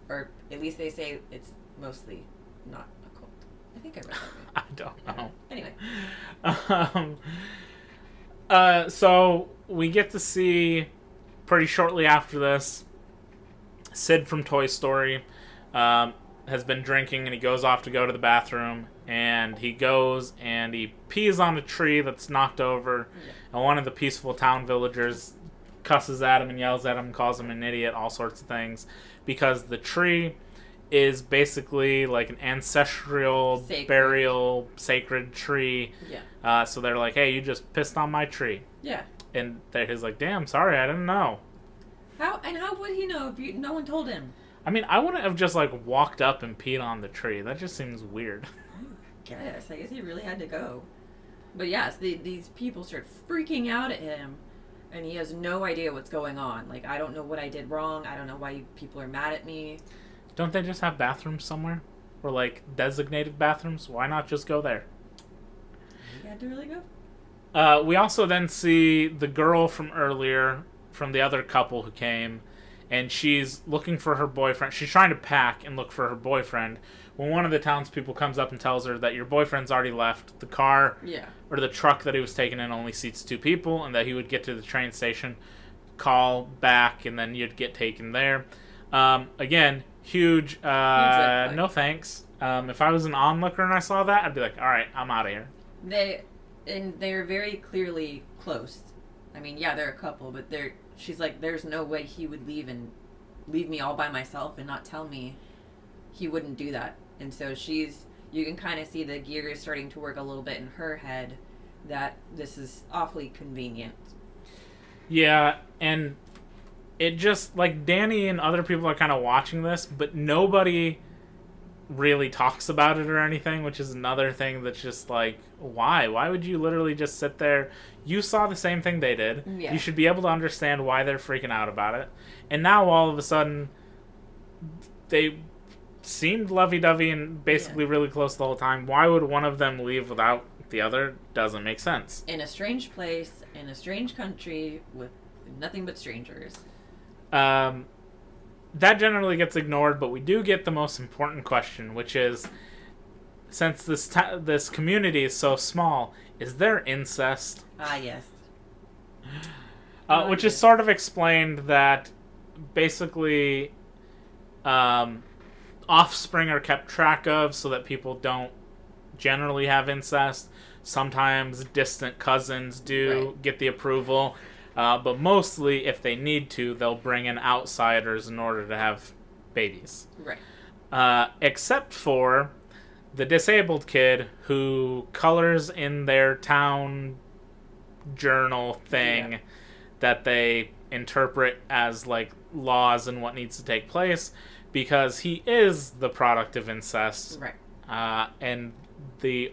Or at least they say it's mostly not a cult. I think I read that right. [laughs] I don't know. Anyway, um, uh, so we get to see pretty shortly after this Sid from Toy Story um, has been drinking and he goes off to go to the bathroom and he goes and he pees on a tree that's knocked over and one of the peaceful town villagers cusses at him and yells at him calls him an idiot all sorts of things because the tree is basically like an ancestral Sacred. burial sacred tree yeah, uh, so they're like hey you just pissed on my tree yeah. and they're, he's like damn sorry i didn't know How and how would he know if you, no one told him? i mean i wouldn't have just like walked up and peed on the tree that just seems weird Guess I guess he really had to go. But yes, the, these people start freaking out at him, and he has no idea what's going on. Like I don't know what I did wrong. I don't know why you people are mad at me. don't they just have bathrooms somewhere or like designated bathrooms why not just go there He had to really go. Uh, we also then see the girl from earlier, from the other couple who came, and she's looking for her boyfriend. She's trying to pack and look for her boyfriend. When one of the townspeople comes up and tells her that your boyfriend's already left, the car Yeah. or the truck that he was taking in only seats two people, and that he would get to the train station, call back, and then you'd get taken there. Um, again, huge. Uh, flag. no thanks. Um, if I was an onlooker and I saw that, I'd be like, all right, I'm out of here. They and they're very clearly close. I mean, yeah, they're a couple, but they're. She's like, there's no way he would leave and leave me all by myself and not tell me he wouldn't do that. And so she's. You can kind of see the gears starting to work a little bit in her head that this is awfully convenient. Yeah, and it just like Danny and other people are kind of watching this, but nobody really talks about it or anything, which is another thing that's just like, why? Why would you literally just sit there? You saw the same thing they did. Mm, yeah. You should be able to understand why they're freaking out about it. And now all of a sudden, they seemed lovey-dovey and basically really close the whole time. Why would one of them leave without the other? Doesn't make sense. In a strange place, in a strange country, with nothing but strangers. Um, that generally gets ignored, but we do get the most important question, which is, since this ta- this community is so small, is there incest? Ah, yes. Uh, Oh, which yeah. is sort of explained that basically, um, offspring are kept track of so that people don't generally have incest. Sometimes distant cousins do Right. get the approval, uh, but mostly, if they need to, they'll bring in outsiders in order to have babies. Right. Uh, except for the disabled kid who colors in their town journal thing Yeah. that they interpret as like laws and what needs to take place because he is the product of incest Right. uh, and the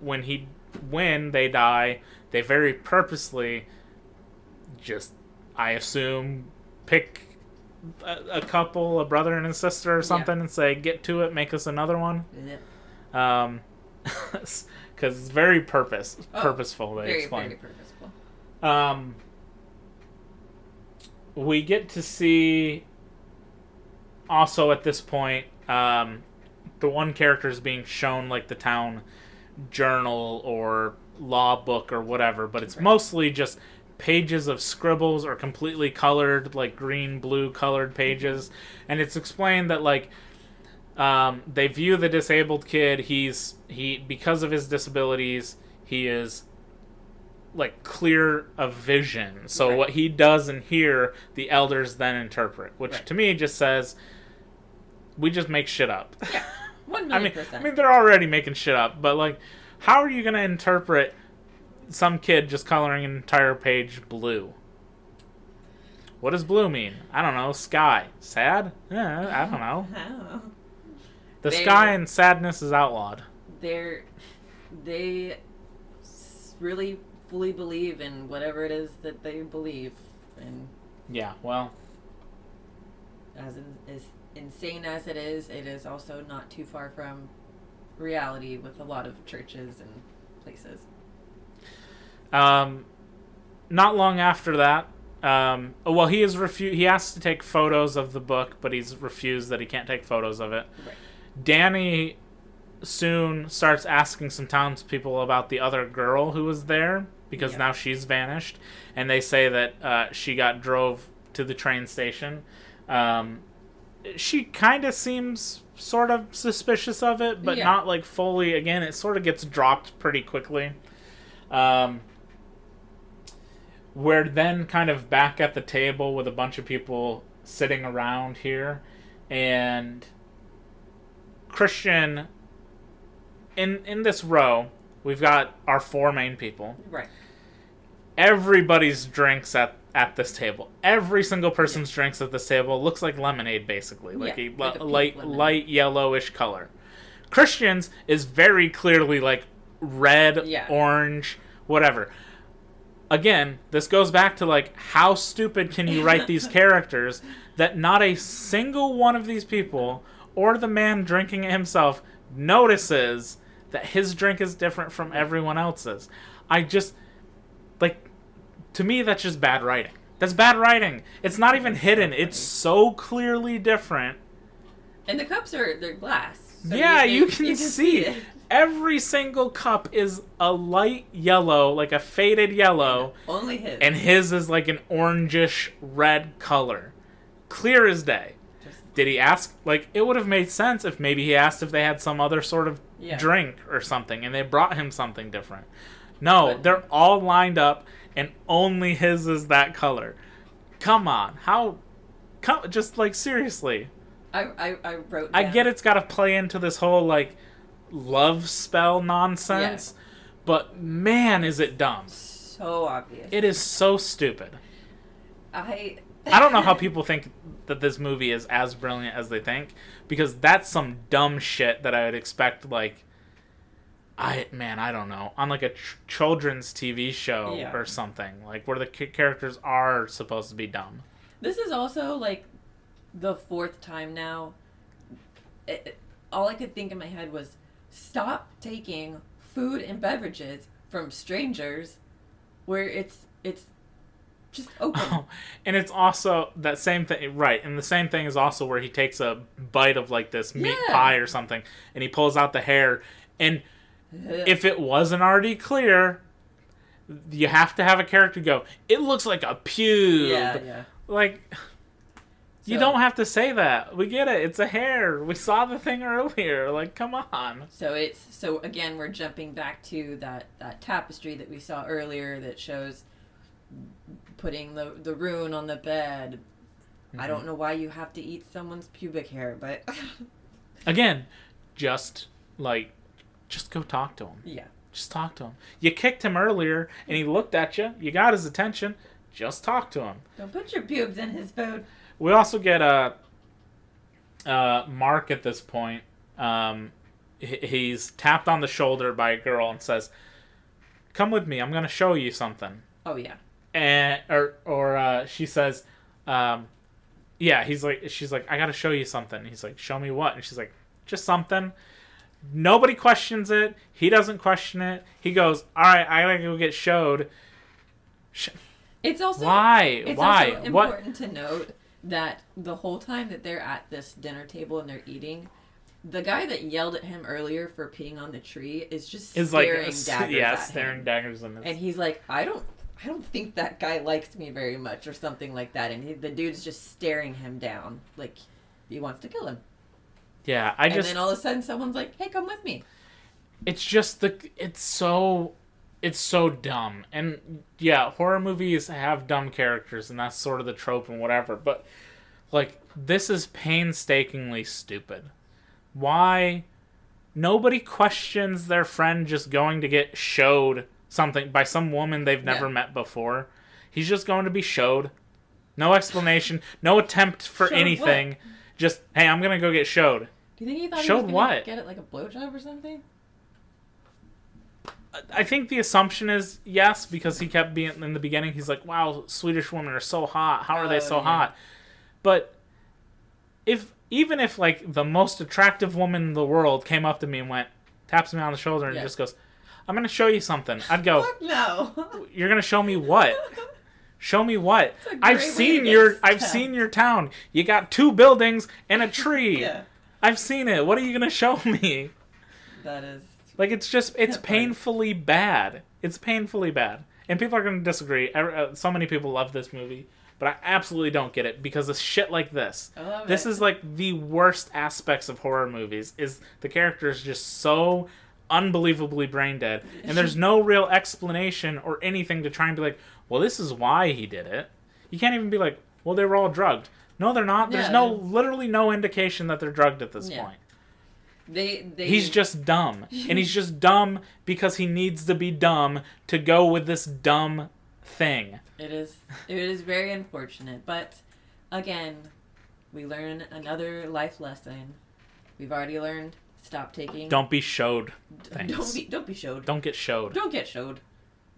when he when they die they very purposely just i assume pick a, a couple a brother and a sister or something and say get to it make us another one Yep. um [laughs] because it's very purpose Oh, purposeful they Very, explain very purposeful. um, we get to see also at this point um, the one character is being shown like the town journal or law book or whatever, but it's Right. mostly just pages of scribbles or completely colored like green blue colored pages and it's explained that like um, they view the disabled kid he's he because of his disabilities he is like clear of vision. So Right. what he does and hear, the elders then interpret, which Right. to me just says we just make shit up. [laughs] Yeah. One I million mean, percent. I mean they're already making shit up, but like how are you going to interpret some kid just coloring an entire page blue? What does blue mean? I don't know. Sky. Sad? Yeah, I don't know. [laughs] Oh. The They- sky and sadness is outlawed. They're they really fully believe in whatever it is that they believe, in. Yeah, well, as in, as insane as it is, it is also not too far from reality with a lot of churches and places. um, not long after that, um, oh, well, he is refu- He asked to take photos of the book, but he's refused that he can't take photos of it. Right. Danny soon starts asking some townspeople about the other girl who was there because Yeah. now she's vanished, and they say that uh, she got drove to the train station. Um, she kind of seems sort of suspicious of it, but Yeah. not like fully. Again, it sort of gets dropped pretty quickly. Um, we're then kind of back at the table with a bunch of people sitting around here, and Christian. In in this row, we've got our four main people. Right. Everybody's drinks at at this table. Every single person's drinks at this table looks like lemonade, basically, like Yeah, a, like a light lemonade. light yellowish color. Christian's is very clearly like red, Yeah. orange, whatever. Again, this goes back to like how stupid can you write these [laughs] characters that not a single one of these people or the man drinking it himself notices that his drink is different from everyone else's. I just to me that's just bad writing. That's bad writing. It's not even hidden. It's so clearly different. And the cups are they're glass. so yeah, [laughs] you, can, see, it. every single cup is a light yellow, like a faded yellow, Only his. and his is like an orangish red color. Clear as day. Did he ask? Like, it would have made sense if maybe he asked if they had some other sort of Yeah. drink or something and they brought him something different. No, But- they're all lined up and only his is that color. Come on. How. Come, just like, seriously. I, I, I wrote. I get it's got to play into this whole, like, love spell nonsense, but man, is it dumb. So obvious. It is so stupid. I. I don't know how [laughs] people think that this movie is as brilliant as they think because that's some dumb shit that I would expect like I man, I don't know, on like a ch- children's TV show Yeah. or something, like where the characters are supposed to be dumb. This is also like the fourth time now. It, it- all I could think in my head was stop taking food and beverages from strangers where it's it's just [laughs] open. Oh, and it's also that same thing, right? And the same thing is also where he takes a bite of like this meat Yeah. pie or something, and he pulls out the hair. And if it wasn't already clear, you have to have a character go. It looks like a pube. yeah, yeah. Like, you So- don't have to say that. We get it. It's a hair. We saw the thing earlier. Like, come on. So it's so again we're jumping back to that that tapestry that we saw earlier that shows putting the the rune on the bed. I don't mm-hmm. know why you have to eat someone's pubic hair, but [laughs] Again, just like, just go talk to him. yeah. Just talk to him. You kicked him earlier, and he looked at you. You got his attention. Just talk to him. Don't put your pubes in his food. We also get a uh, Mark at this point. Um, he's tapped on the shoulder by a girl and says, "Come with me. I'm going to show you something." Oh yeah. and or or uh, she says, um, "Yeah." He's like, she's like, "I got to show you something." He's like, "Show me what?" And she's like, "Just something." Nobody questions it. He doesn't question it. He goes, "All right, I gotta go get showed." Sh- It's also Why? It's Why? also What? important to note that the whole time that they're at this dinner table and they're eating, the guy that yelled at him earlier for peeing on the tree is just Is like staring s- daggers yeah, at staring him. daggers in his. and he's like, I don't, I don't think that guy likes me very much, or something like that. And he, the dude's just staring him down, like he wants to kill him. Yeah, I just. and then all of a sudden, someone's like, "Hey, come with me." it's just the it's so it's so dumb and yeah horror movies have dumb characters and that's sort of the trope and whatever but like this is painstakingly stupid why nobody questions their friend just going to get showed something by some woman they've never Yeah. met before he's just going to be showed No explanation. No attempt for Showed what? anything. Just hey, I'm gonna go get showed. Do you think he thought Showed he was gonna what? get it like a blowjob or something? I think the assumption is yes because he kept being in the beginning. He's like, "Wow, Swedish women are so hot. How are they Oh, so yeah. hot?" But if even if like the most attractive woman in the world came up to me and went, taps me on the shoulder and Yeah. just goes, "I'm gonna show you something," I'd go, no. "You're gonna show me what?" Show me what? I've seen your I've stabbed. seen your town. You got two buildings and a [laughs] tree. yeah, I've seen it. What are you gonna show me? that is. Like it's just it's [laughs] painfully bad. It's painfully bad. And people are going to disagree. Uh, So many people love this movie, but I absolutely don't get it because of shit like this. I love This it. is like the worst aspects of horror movies is the characters just so unbelievably brain dead and there's [laughs] no real explanation or anything to try and be like, "Well, this is why he did it." You can't even be like, "Well, they were all drugged." No, they're not. There's Yeah. no literally no indication that they're drugged at this Yeah. point. They they. He's just dumb. [laughs] And he's just dumb because he needs to be dumb to go with this dumb thing. It is. It is very unfortunate, but again, we learn another life lesson. We've already learned. Stop taking. Don't be showed things. Don't be. Don't be showed. Don't get showed. Don't get showed.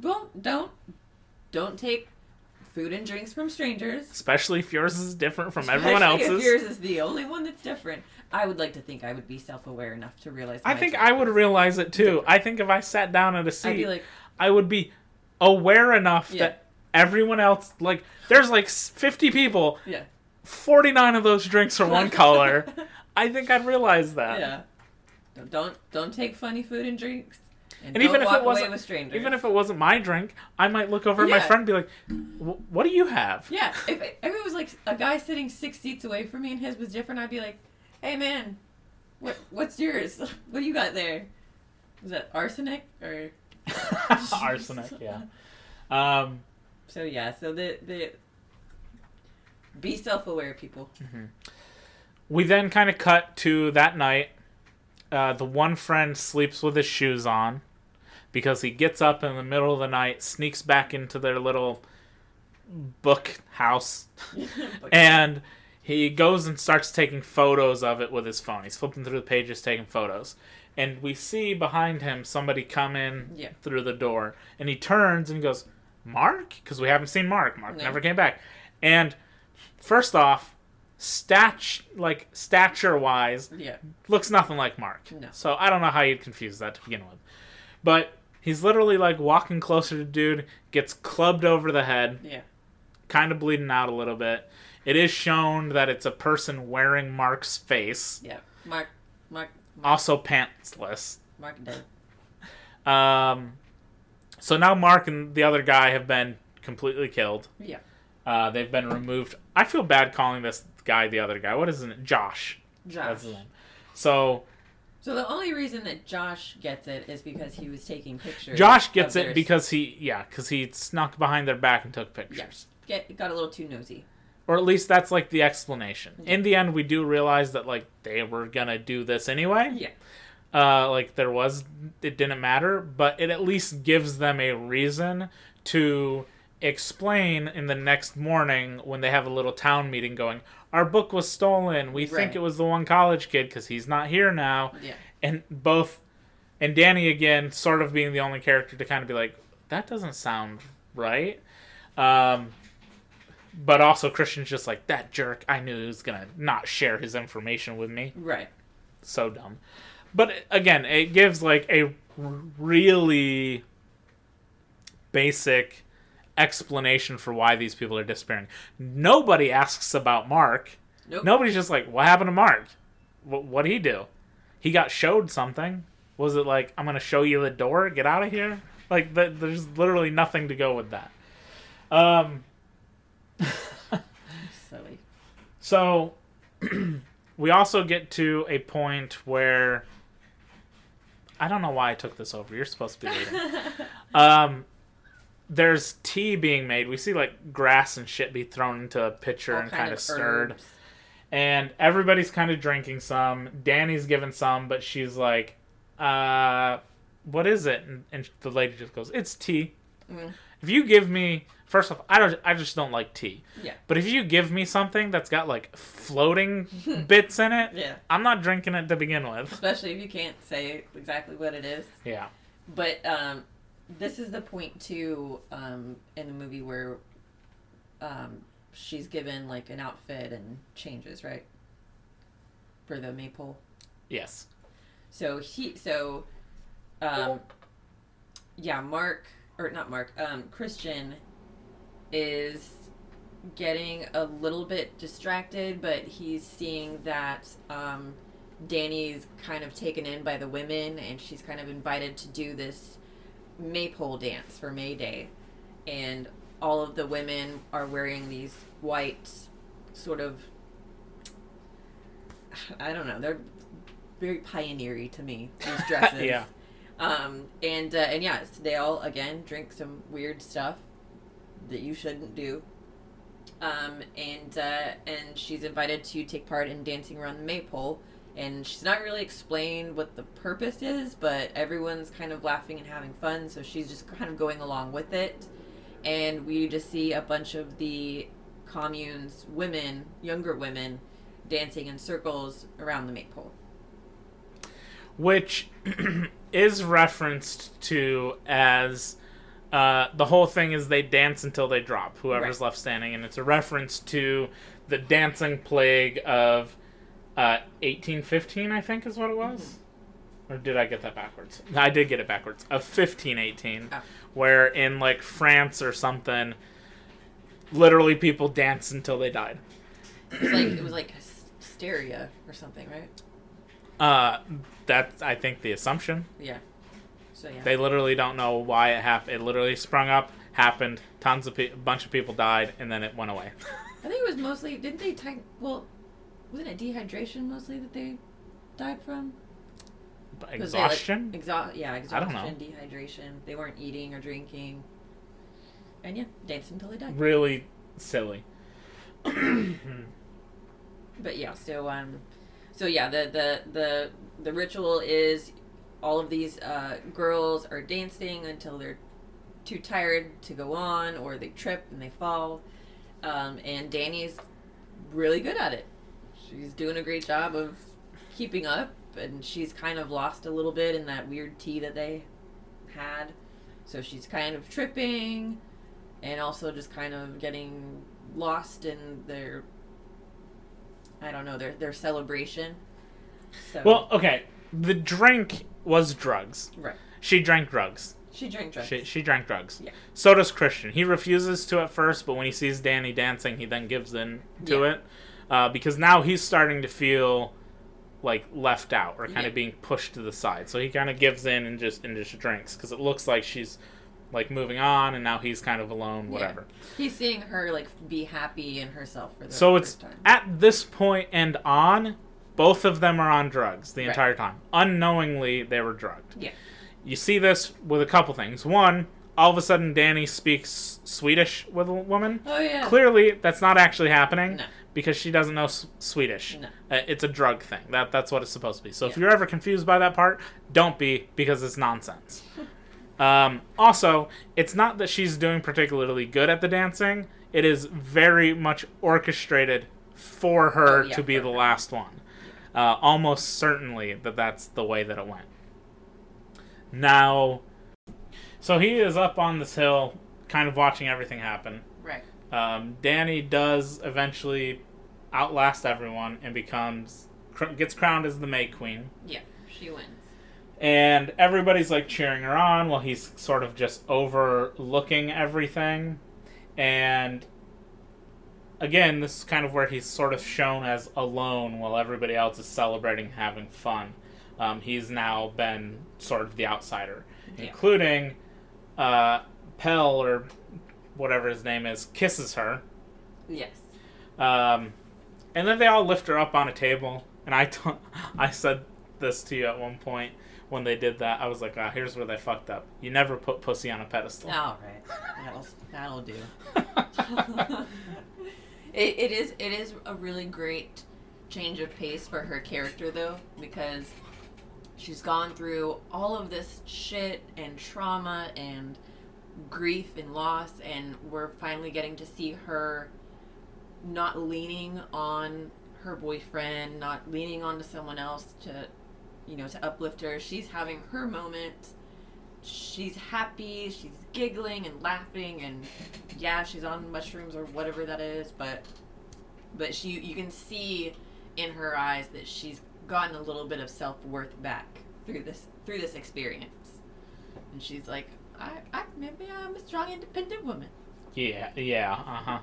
Don't don't don't take food and drinks from strangers. Especially if yours is different from everyone else's. If yours is the only one that's different. I would like to think I would be self-aware enough to realize. I think I would realize it too. I think if I sat down at a seat, like, I would be aware enough Yeah. that everyone else, like, there's like 50 people, yeah, 49 of those drinks are one color. [laughs] I think I'd realize that. yeah. Don't don't take funny food and drinks. And, And even if it wasn't, even if it wasn't my drink, I might look over at my friend and be like, "What do you have?" Yeah, if, if it was like a guy sitting six seats away from me and his was different, I'd be like, "Hey man, what what's yours? [laughs] What do you got there? Is that arsenic or?" [laughs] Arsenic, yeah. Um, So yeah, so the the be self aware, people. we then kind of cut to that night. Uh, the one friend sleeps with his shoes on because he gets up in the middle of the night, sneaks back into their little book house, [laughs] [laughs] and he goes and starts taking photos of it with his phone. He's flipping through the pages, taking photos. And we see behind him somebody come in Yeah. through the door. And he turns and he goes, Mark? Because we haven't seen Mark. Mark No. never came back. And first off, stat like stature wise, yeah, looks nothing like Mark. No. So I don't know how you'd confuse that to begin with. But he's literally like walking closer to dude, gets clubbed over the head, yeah, kind of bleeding out a little bit. It is shown that it's a person wearing Mark's face, yeah. Mark, Mark, also pantsless. Mark dead. Um, so now Mark and the other guy have been completely killed. Yeah, Uh, they've been removed. I feel bad calling this guy the other guy. What is his name? Josh. Josh. That's his name. So So the only reason that Josh gets it is because he was taking pictures. Josh gets it because he, yeah, because he snuck behind their back and took pictures. Yes. get got a little too nosy. Or at least that's like the explanation. Yeah. In the end, we do realize that like they were gonna do this anyway. Yeah, Uh, like there was, it didn't matter, but it at least gives them a reason to explain in the next morning when they have a little town meeting going, our book was stolen. We think it was the one college kid because he's not here now. yeah, And both, and Danny again, sort of being the only character to kind of be like, that doesn't sound right. Um, but also Christian's just like that jerk. I knew he was gonna not share his information with me. right. So dumb. But again, it gives like a really basic explanation for why these people are disappearing. Nobody asks about Mark. Nope. Nobody's just like, what happened to Mark? What what did he do? He got showed something. Was it like, I'm gonna show you the door, get out of here? Like, th- there's literally nothing to go with that. Um. [laughs] Silly. So [clears throat] we also get to a point where I don't know why I took this over. You're supposed to be leading. [laughs] um, there's tea being made. We see like grass and shit be thrown into a pitcher All and kind of stirred. herbs. And everybody's kind of drinking some. Danny's given some, but she's like, uh, what is it? And, and the lady just goes, it's tea. Mm. If you give me first off, I don't I just don't like tea. Yeah. But if you give me something that's got like floating [laughs] bits in it, Yeah. I'm not drinking it to begin with. Especially if you can't say exactly what it is. Yeah. But um, this is the point too um, in the movie where um, she's given like an outfit and changes, right? For the maypole. Yes. So he so um yeah, Mark or not Mark, um Christian is getting a little bit distracted, but he's seeing that um Danny's kind of taken in by the women and she's kind of invited to do this maypole dance for May Day. And all of the women are wearing these white sort of [sighs] I don't know, they're very pioneery to me, these [laughs] dresses. Yeah. Um, and uh, and yeah, they all again drink some weird stuff that you shouldn't do. Um, and uh, and she's invited to take part in dancing around the maypole, and she's not really explained what the purpose is, but everyone's kind of laughing and having fun, so she's just kind of going along with it. And we just see a bunch of the commune's women, younger women, dancing in circles around the maypole. which [clears throat] is referenced to as uh, the whole thing is they dance until they drop, whoever's Right. left standing, and it's a reference to the dancing plague of uh, 1815, I think is what it was. Or did I get that backwards? I did get it backwards. Of 1518, Ah. where in like France or something, literally people danced until they died. It was like it was like hysteria or something, right? Uh, that's I think the assumption. Yeah. So yeah. They literally don't know why it happened. It literally sprung up, happened. Tons of pe- a bunch of people died, and then it went away. I think it was mostly didn't they tank well wasn't it dehydration mostly that they died from? They, like, Exhaustion. exha- yeah, exhaustion, dehydration. They weren't eating or drinking. And yeah, danced until they died. really silly. [clears throat] But yeah, so um, so yeah, the the the the ritual is all of these uh, girls are dancing until they're too tired to go on, or they trip and they fall. Um, and Danny's really good at it. She's doing a great job of keeping up, and she's kind of lost a little bit in that weird tea that they had. So she's kind of tripping, and also just kind of getting lost in their I don't know their their celebration. So Well, okay. The drink was drugs. right, She drank drugs. she drank drugs. She, she drank drugs. Yeah. So does Christian. He refuses to at first, but when he sees Danny dancing, he then gives in to Yeah. it. Uh, because now he's starting to feel like left out or kind Yeah. of being pushed to the side. So he kind of gives in and just and just drinks because it looks like she's like moving on, and now he's kind of alone. Yeah. Whatever. He's seeing her like be happy in herself for the So it's time. at this point and on, both of them are on drugs the Right. entire time. Unknowingly, they were drugged. Yeah. You see this with a couple things. One, all of a sudden, Danny speaks Swedish with a woman. Oh yeah. Clearly, that's not actually happening No. because she doesn't know S- Swedish. No. Uh, it's a drug thing. That that's what it's supposed to be. So if you're ever confused by that part, don't be because it's nonsense. [laughs] um, also, it's not that she's doing particularly good at the dancing. It is very much orchestrated for her Oh, yeah, to be the her. last one. Uh, almost certainly that that's the way that it went. Now, so he is up on this hill, kind of watching everything happen. Right. Um, Danny does eventually outlast everyone and becomes cr- gets crowned as the May Queen, Yeah. She wins. and everybody's like cheering her on while he's sort of just overlooking everything. And again, this is kind of where he's sort of shown as alone while everybody else is celebrating, having fun. Um, he's now been sort of the outsider, Yeah. including uh, Pell or whatever his name is kisses her. Yes. Um, and then they all lift her up on a table. And I, t- [laughs] I said this to you at one point when they did that. I was like, ah, here's where they fucked up. You never put pussy on a pedestal. All right. That'll that'll do. [laughs] it, it is it is a really great change of pace for her character though because she's gone through all of this shit and trauma and grief and loss, and we're finally getting to see her not leaning on her boyfriend, not leaning on to someone else to, you know, to uplift her. She's having her moment. She's happy. She's giggling and laughing, and yeah, she's on mushrooms or whatever that is. But, but she, you can see in her eyes that she's gotten a little bit of self worth back through this through this experience, and she's like, I, I maybe I'm a strong, independent woman. Yeah, yeah, uh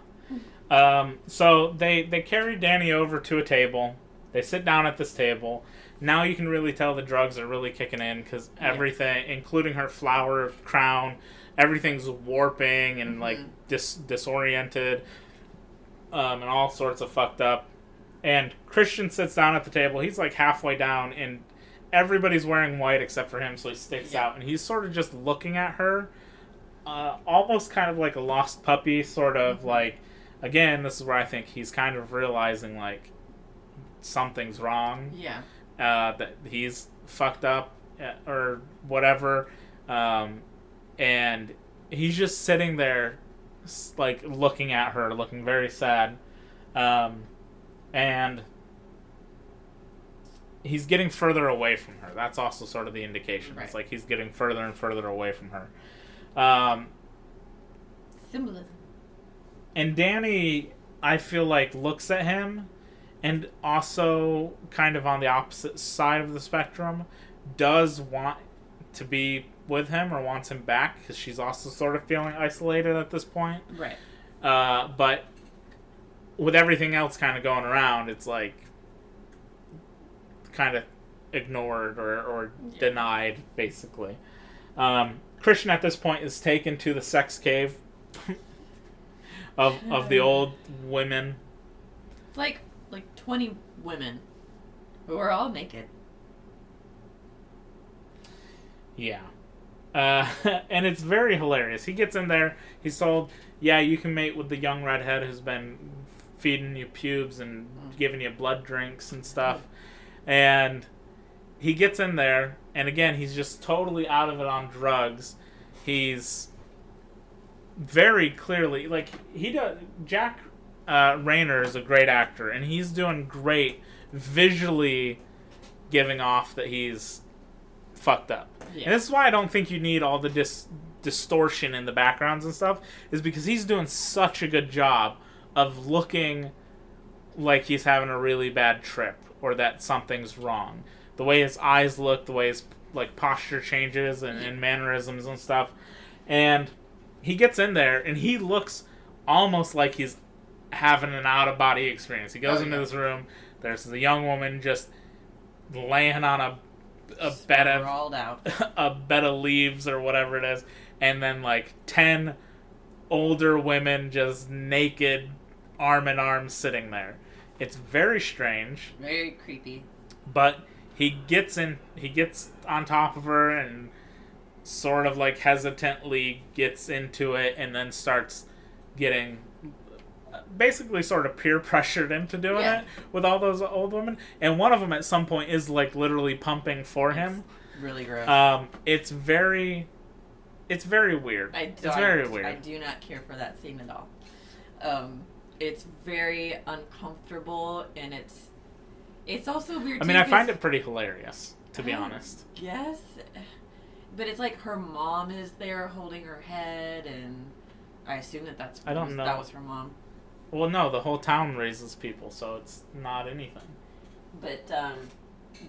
huh. Um, so they they carry Danny over to a table. They sit down at this table. Now you can really tell the drugs are really kicking in because Yeah. everything, including her flower crown, everything's warping and like dis- disoriented, um, and all sorts of fucked up. And Christian sits down at the table. He's like halfway down, and everybody's wearing white except for him, so he sticks Yeah. out. And he's sort of just looking at her, uh, almost kind of like a lost puppy, sort of like. Again, this is where I think he's kind of realizing like something's wrong, Yeah. uh, that he's fucked up uh, or whatever, um, and he's just sitting there, like looking at her, looking very sad, um, and he's getting further away from her. That's also sort of the indication. It's like he's getting further and further away from her. Um, Symbolism. and Danny, I feel like looks at him, and also kind of on the opposite side of the spectrum, does want to be with him or wants him back because she's also sort of feeling isolated at this point. Right. Uh, but with everything else kind of going around, it's like kind of ignored or, or Yeah. denied, basically. Um, Christian at this point is taken to the sex cave [laughs] of of the [sighs] old women. It's like like twenty women who are all naked. Yeah. Uh, [laughs] and it's very hilarious. He gets in there. He's told, "Yeah, you can mate with the young redhead who's been feeding you pubes and giving you blood drinks and stuff." And he gets in there, and again, he's just totally out of it on drugs. He's very clearly like he does. Jack uh, Reynor is a great actor, and he's doing great visually, giving off that he's fucked up. Yeah. And this is why I don't think you need all the dis- distortion in the backgrounds and stuff, is because he's doing such a good job of looking like he's having a really bad trip or that something's wrong. The way his eyes look, the way his like posture changes and, and mannerisms and stuff. And he gets in there and he looks almost like he's having an out of body experience. He goes Oh, into yeah. this room, there's the young woman just laying on a a bed of out. [laughs] a bed of leaves or whatever it is, and then like ten older women just naked, arm in arm, sitting there. It's very strange, Very creepy. but he gets in, he gets on top of her and sort of like hesitantly gets into it, and then starts getting basically sort of peer [laughs] pressured into doing Yeah. it with all those old women and one of them at some point is like literally pumping for him Really gross. um, it's very, it's very weird. I it's very weird. I do not care for that scene at all. Um, it's very uncomfortable, and it's it's also weird. I mean, I find it pretty hilarious, to be I honest. Yes, but it's like her mom is there holding her head, and I assume that that's I don't know. that was her mom. Well, no, the whole town raises people, so it's not anything. But um,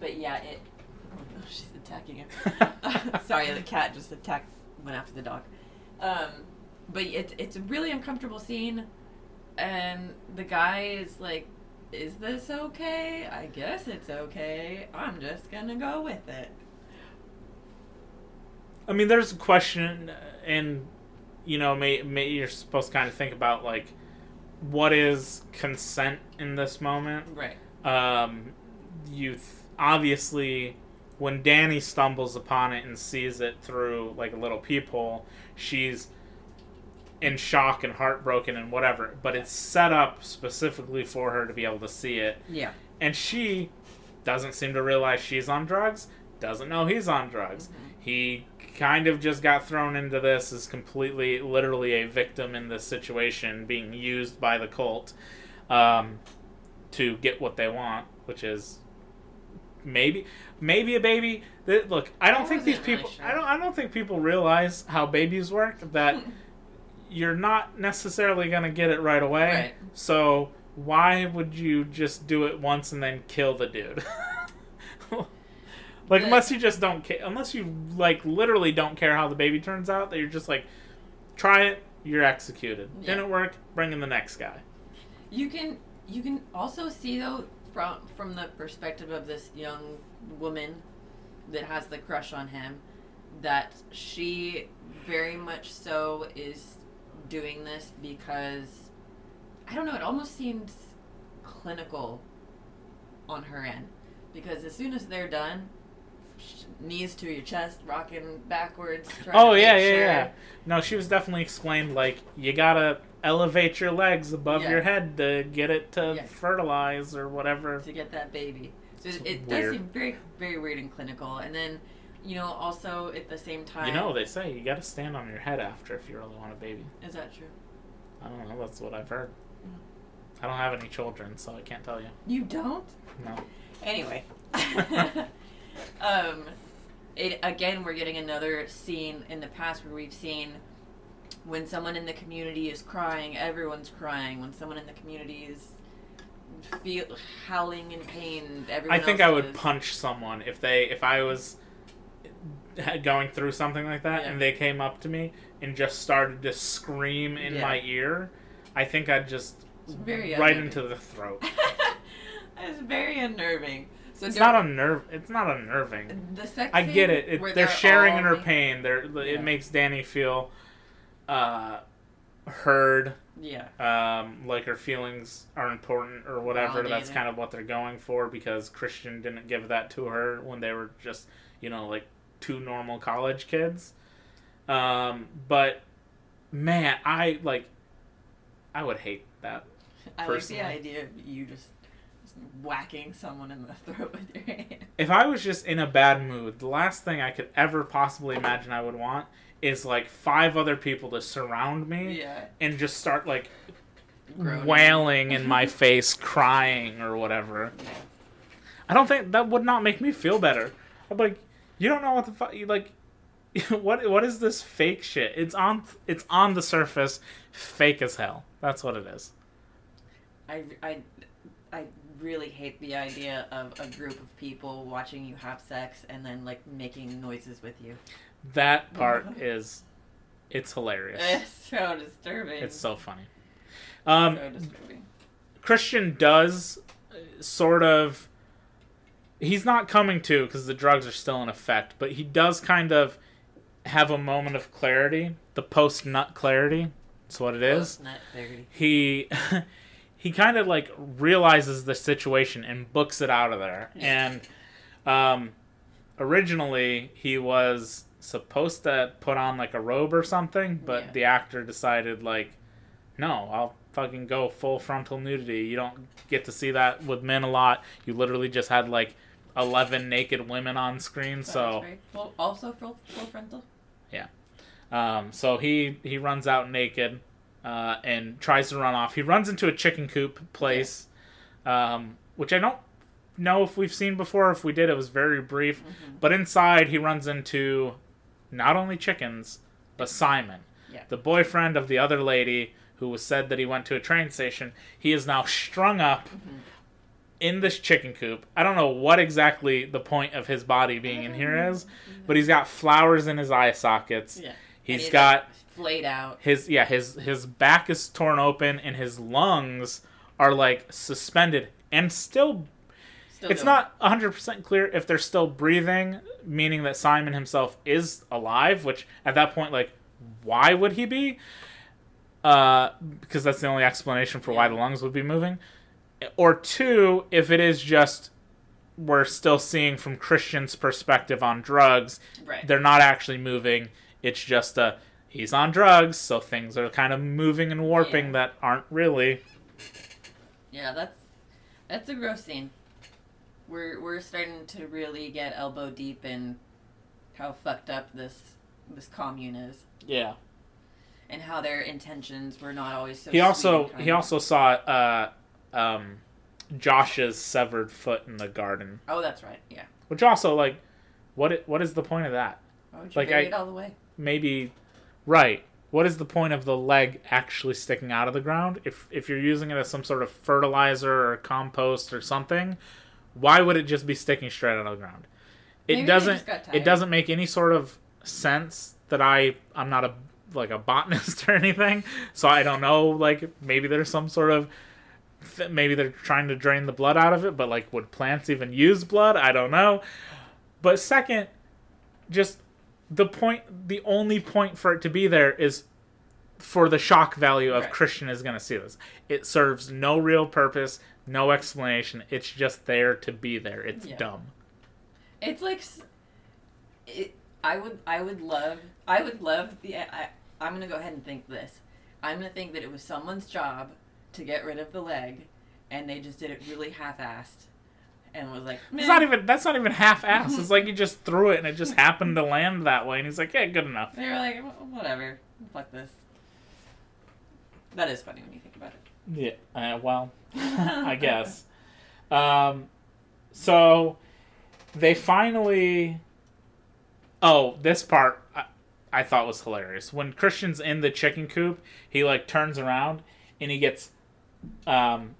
but yeah, it. [laughs] Oh, she's attacking him. [laughs] Sorry, the cat just attacked, went after the dog. Um, but it's it's a really uncomfortable scene, and the guy is like, "Is this okay? I guess it's okay. I'm just gonna go with it." I mean, there's a question, and you know, may, may you're supposed to kind of think about like, what is consent in this moment? Right. um, you th- obviously when Danny stumbles upon it and sees it through like a little peephole, she's in shock and heartbroken and whatever. But it's set up specifically for her to be able to see it, Yeah. and she doesn't seem to realize she's on drugs. Doesn't know he's on drugs. He kind of just got thrown into this as completely, literally a victim in this situation, being used by the cult um, to get what they want, which is maybe maybe a baby. Look, I don't I think these really people. sure. I don't. I don't think people realize how babies work. That [laughs] you're not necessarily gonna get it right away. Right. So why would you just do it once and then kill the dude? [laughs] like unless you just don't care, unless you like literally don't care how the baby turns out, that you're just like, try it, you're executed. Yeah. Didn't work, bring in the next guy. You can you can also see though from from the perspective of this young woman that has the crush on him that she very much so is doing this because I don't know, it almost seems clinical on her end because as soon as they're done knees to your chest rocking backwards Oh yeah, yeah, sure- yeah. No, she was definitely explained like you gotta elevate your legs above Yeah. your head to get it to Yeah. fertilize or whatever. to get that baby. So it, It's it weird. does seem very, very weird and clinical. And then, you know, also at the same time, You know, they say you gotta stand on your head after if you really want a baby. is that true? I don't know. That's what I've heard. I don't have any children, so I can't tell you. You don't? No. Anyway, [laughs] [laughs] um, it again, we're getting another scene in the past where we've seen when someone in the community is crying, everyone's crying. When someone in the community is feel howling in pain, everyone. I think I would is. punch someone if they if I was [laughs] going through something like that Yeah. and they came up to me and just started to scream in Yeah. my ear. I think I'd just very right unnerving. into the throat. [laughs] it's very unnerving. So It's not unnerv. It's not unnerving. The sex I get it. it where they're, sharing in her ma- pain. They're, Yeah. It makes Danny feel uh, heard, Yeah. um, like her feelings are important or whatever. That's kind of what they're going for because Christian didn't give that to her when they were just, you know, like two normal college kids. Um, but man, I like, I would hate that. I Personally. like the idea of you just, just whacking someone in the [laughs] throat with your hand. If I was just in a bad mood, the last thing I could ever possibly imagine I would want is like five other people to surround me Yeah. and just start like Groaning. wailing in my [laughs] face, crying or whatever. I don't think that would not make me feel better. I'm like, you don't know what the fuck. You like, [laughs] what? What is this fake shit? It's on. It's on the surface, fake as hell. That's what it is. I, I, I really hate the idea of a group of people watching you have sex and then like making noises with you. That [laughs] part is, it's hilarious. [laughs] It's so disturbing. It's so funny. Um, so disturbing. Christian does uh, sort of. He's not coming to because the drugs are still in effect, but he does kind of have a moment of clarity. The post nut clarity. That's what it is. He [laughs] he kind of like realizes the situation and books it out of there. And um, originally he was supposed to put on like a robe or something, but Yeah. the actor decided like, no, I'll fucking go full frontal nudity. You don't get to see that with men a lot. You literally just had like eleven naked women on screen, so. Right. Full, also full, full frontal. Um, so he he runs out naked uh, and tries to run off. He runs into a chicken coop place, um, which I don't know if we've seen before. If we did, it was very brief. Mm-hmm. But inside, he runs into not only chickens but Simon, Yeah. the boyfriend of the other lady who was said that he went to a train station. He is now strung up. Mm-hmm. In this chicken coop, I don't know what exactly the point of his body being in here is, but he's got flowers in his eye sockets. Yeah. He's And got flayed out. his yeah his his back is torn open and his lungs are like suspended and still Still it's going. not 100% clear if they're still breathing meaning that simon himself is alive which at that point like why would he be uh because that's the only explanation for why the lungs would be moving or two if it is just we're still seeing from christian's perspective on drugs right. they're not actually moving. It's just a he's on drugs, so things are kind of moving and warping Yeah. that aren't really. Yeah, that's that's a gross scene. We're we're starting to really get elbow deep in how fucked up this this commune is Yeah. and how their intentions were not always so. He also he also saw uh, um, Josh's severed foot in the garden, Oh, that's right. Yeah. which also like, what what is the point of that? Why would you Like, bury I- it all the way? Maybe, right? What is the point of the leg actually sticking out of the ground? If if you're using it as some sort of fertilizer or compost or something, why would it just be sticking straight out of the ground? It Maybe doesn't. It doesn't make any sort of sense that I I'm not a like a [laughs] botanist or anything, so I don't know. Like maybe there's some sort of th- maybe they're trying to drain the blood out of it, but like would plants even use blood? I don't know. But second, just the point the only point for it to be there is for the shock value of Right. Christian is going to see this. It serves no real purpose, no explanation. It's just there to be there. It's Yeah. dumb. It's like, it. I would. I would love. I would love the. I, I'm gonna go ahead and think this. I'm gonna think that it was someone's job to get rid of the leg, and they just did it really half-assed, and was like, It's not even that's not even half-assed. [laughs] It's like you just threw it and it just happened to land that way and he's like, Yeah, good enough. They were like, whatever, fuck this. That is funny when you think about it. Yeah. Uh, well, I [laughs] guess. Um, so they finally. Oh, this part I, I thought was hilarious. When Christian's in the chicken coop, he like turns around and he gets, um,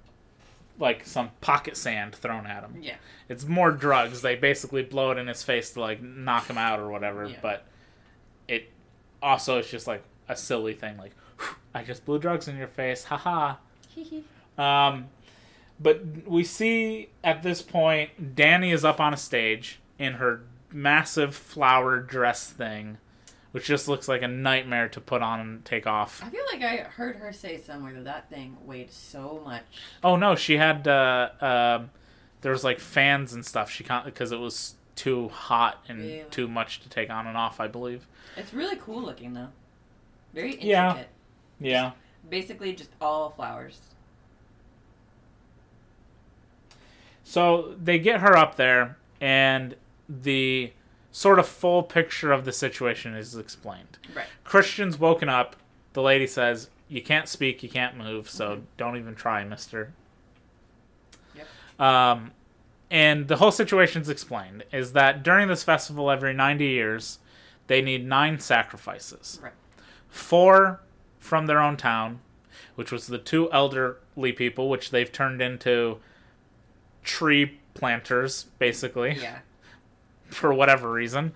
like some pocket sand thrown at him. Yeah. It's more drugs. They basically blow it in his face to like knock him out or whatever. Yeah. But it also is just like a silly thing. Like I just blew drugs in your face. Haha. Um, but we see at this point Danny is up on a stage in her massive flower dress thing, which just looks like a nightmare to put on and take off. I feel like I heard her say somewhere that that thing weighed so much. Oh no, she had uh, um there was like fans and stuff. She can't because it was too hot and Really? too much to take on and off. I believe. It's really cool looking though. Very intricate. Yeah. Yeah. Basically, just all flowers. So they get her up there, and the sort of full picture of the situation is explained. Right. Christian's woken up. The lady says, "You can't speak, you can't move, so don't even try, Mister." Yep. Um, and the whole situation's explained is that during this festival, every ninety years, they need nine sacrifices. Right. Four from their own town, which was the two elderly people, which they've turned into tree planters, basically Yeah. For whatever reason.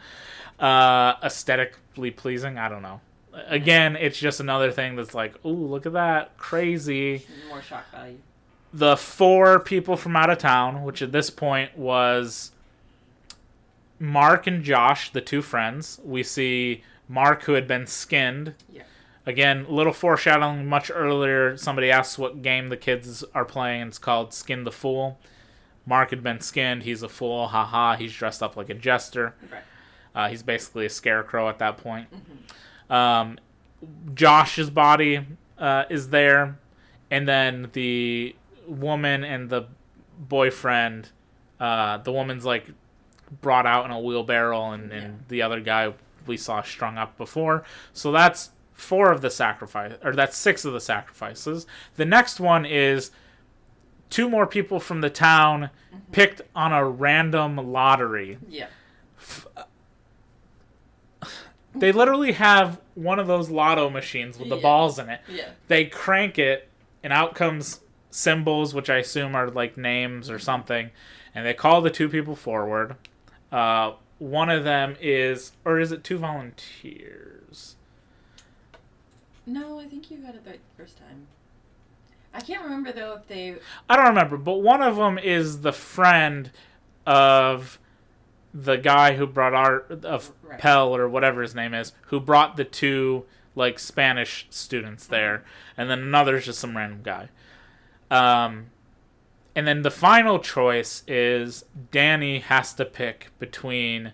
Uh, aesthetically pleasing, I don't know. Again, it's just another thing that's like, ooh, look at that, crazy. More shock value. The four people from out of town, which at this point was Mark and Josh, the two friends. We see Mark, who had been skinned. Yeah. Again, little foreshadowing much earlier. Somebody asks what game the kids are playing. It's called Skin the Fool. Mark had been skinned. He's a fool. Haha. He's dressed up like a jester. Right. Uh, he's basically a scarecrow at that point. Um, Josh's body uh, is there, and then the woman and the boyfriend. Uh, the woman's like brought out in a wheelbarrow, and, and Yeah. the other guy we saw strung up before. So that's four of the sacrifice, or that's six of the sacrifices. The next one is two more people from the town picked on a random lottery. Yeah. They literally have one of those lotto machines with the Yeah. balls in it. Yeah. They crank it, and out comes symbols, which I assume are like names or something, and they call the two people forward. Uh, one of them is, or is it two volunteers? No, I think you got it right the first time. I can't remember though if they. I don't remember, but one of them is the friend of the guy who brought art of Right. Pelle or whatever his name is, who brought the two like Spanish students there, and then another is just some random guy. Um, and then the final choice is Danny has to pick between.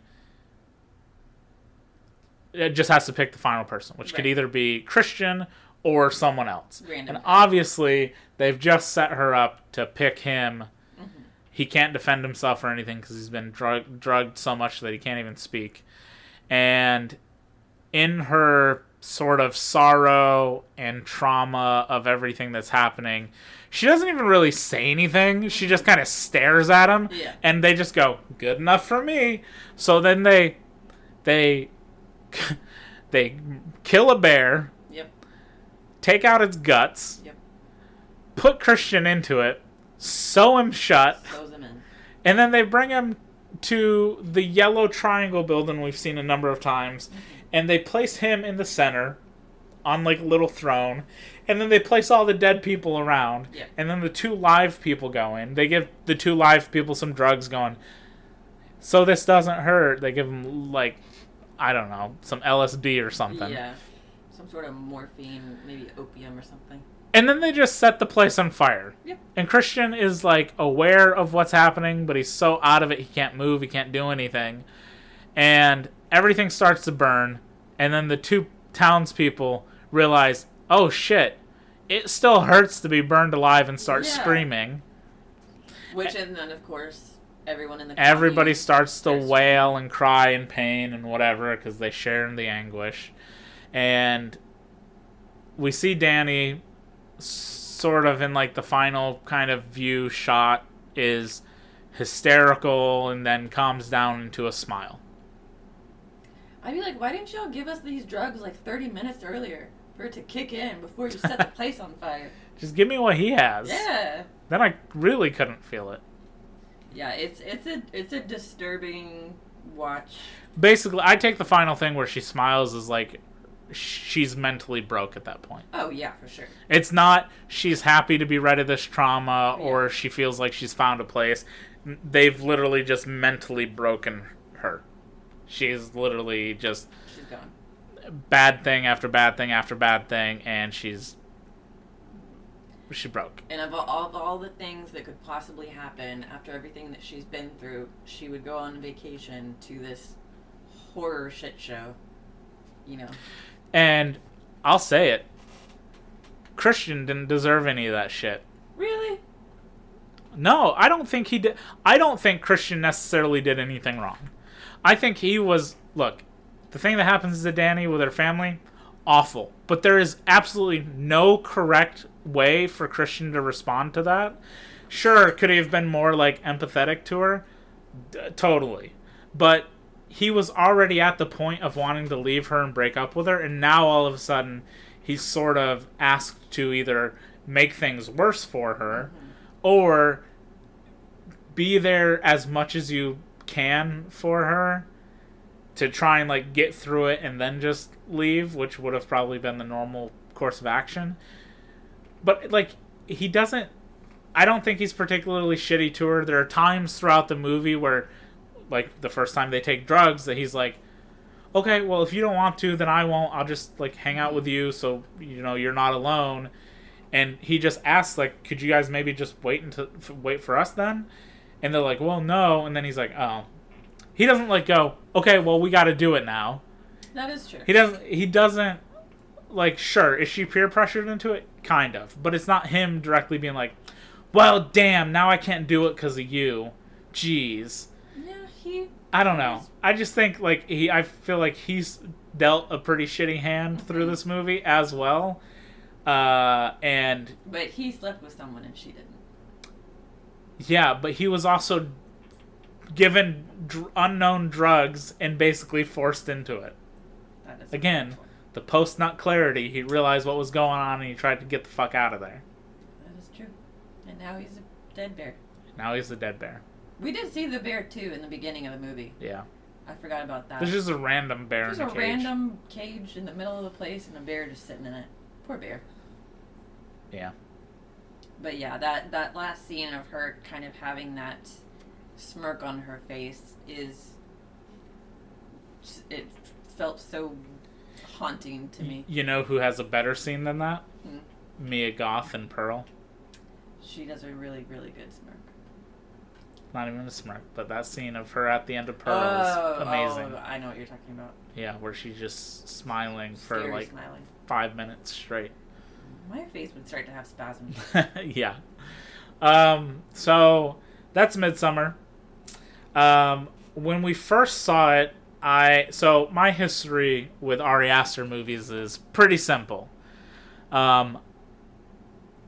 It just has to pick the final person, which could either be Christian or someone else. Random. And obviously, they've just set her up to pick him. Mm-hmm. He can't defend himself or anything because he's been drug- drugged so much that he can't even speak. And in her sort of sorrow and trauma of everything that's happening, she doesn't even really say anything. She just kind of stares at him, Yeah. and they just go, "Good enough for me." So then they they [laughs] they kill a bear. Take out its guts, Yep. put Christian into it, sew him shut, Throws him in. and then they bring him to the yellow triangle building we've seen a number of times, mm-hmm. and they place him in the center on like a little throne, and then they place all the dead people around, Yeah. and then the two live people go in. They give the two live people some drugs going. So this doesn't hurt. They give them like, I don't know, some LSD or something. Yeah. Some sort of morphine, maybe opium or something. And then they just set the place on fire. Yep. And Christian is like aware of what's happening, but he's so out of it he can't move, he can't do anything. And everything starts to burn. And then the two townspeople realize, oh shit, it still hurts to be burned alive and start Yeah. screaming. Which, and then, of course, everyone in the Everybody starts to wail and cry in pain and whatever because they share in the anguish. And we see Danny sort of in like the final kind of view shot is hysterical and then calms down into a smile. I'd be like, why didn't y'all give us these drugs like 30 minutes earlier for it to kick in before you set the [laughs] place on fire? Just give me what he has. Yeah. Then I really couldn't feel it. Yeah, it's it's a it's a disturbing watch. Basically, I take the final thing where she smiles as like she's mentally broke at that point. Oh yeah, for sure. It's not she's happy to be rid of this trauma or she feels like she's found a place. They've literally just mentally broken her. She's literally just She's gone. bad thing after bad thing after bad thing, and she's she broke. And of all, all all the things that could possibly happen after everything that she's been through, she would go on vacation to this horror shit show. You know. And I'll say it, Christian didn't deserve any of that shit. Really? No, I don't think he did. I don't think Christian necessarily did anything wrong. I think he was. Look, the thing that happens to Danny with her family, awful. But there is absolutely no correct way for Christian to respond to that. Sure, could he have been more like empathetic to her? D- totally. But he was already at the point of wanting to leave her and break up with her, and now all of a sudden he's sort of asked to either make things worse for her or be there as much as you can for her to try and like get through it and then just leave, which would have probably been the normal course of action. But like he doesn't I don't think he's particularly shitty to her. There are times throughout the movie where like the first time they take drugs that he's like okay, well if you don't want to then I won't. I'll just like hang out with you so you know you're not alone. And he just asks like could you guys maybe just wait until f- wait for us then? And they're like, "Well, no." And then he's like, "Oh." He doesn't like go, "Okay, well, we got to do it now." That is true. He doesn't. He doesn't. Like, sure, is she peer pressured into it? Kind of, but it's not him directly being like, "Well, damn, now I can't do it because of you." Jeez, he. I don't know. I just think like he. I feel like he's dealt a pretty shitty hand through this movie as well, uh, and But he slept with someone and she didn't. yeah, but he was also given dr- unknown drugs and basically forced into it. That is Again, the post nut clarity, he realized what was going on and he tried to get the fuck out of there. That is true. And now he's a dead bear. Now he's a dead bear. We did see the bear too in the beginning of the movie. Yeah. I forgot about that. There's just a random bear There's a cage. random cage in the middle of the place and a bear just sitting in it. Poor bear. Yeah. But yeah, that that last scene of her kind of having that smirk on her face is it felt so haunting to me. You know who has a better scene than that? Hmm. Mia Goth and Pearl. She does a really really good smirk. Not even a smirk, but that scene of her at the end of Pearl oh, is amazing. oh, I know what you're talking about. Yeah, where she's just smiling for like smiling. five minutes straight. My face would start to have spasms. [laughs] yeah. Um, so that's Midsommar. Um, when we first saw it, I so my history with Ari Aster movies is pretty simple. Um,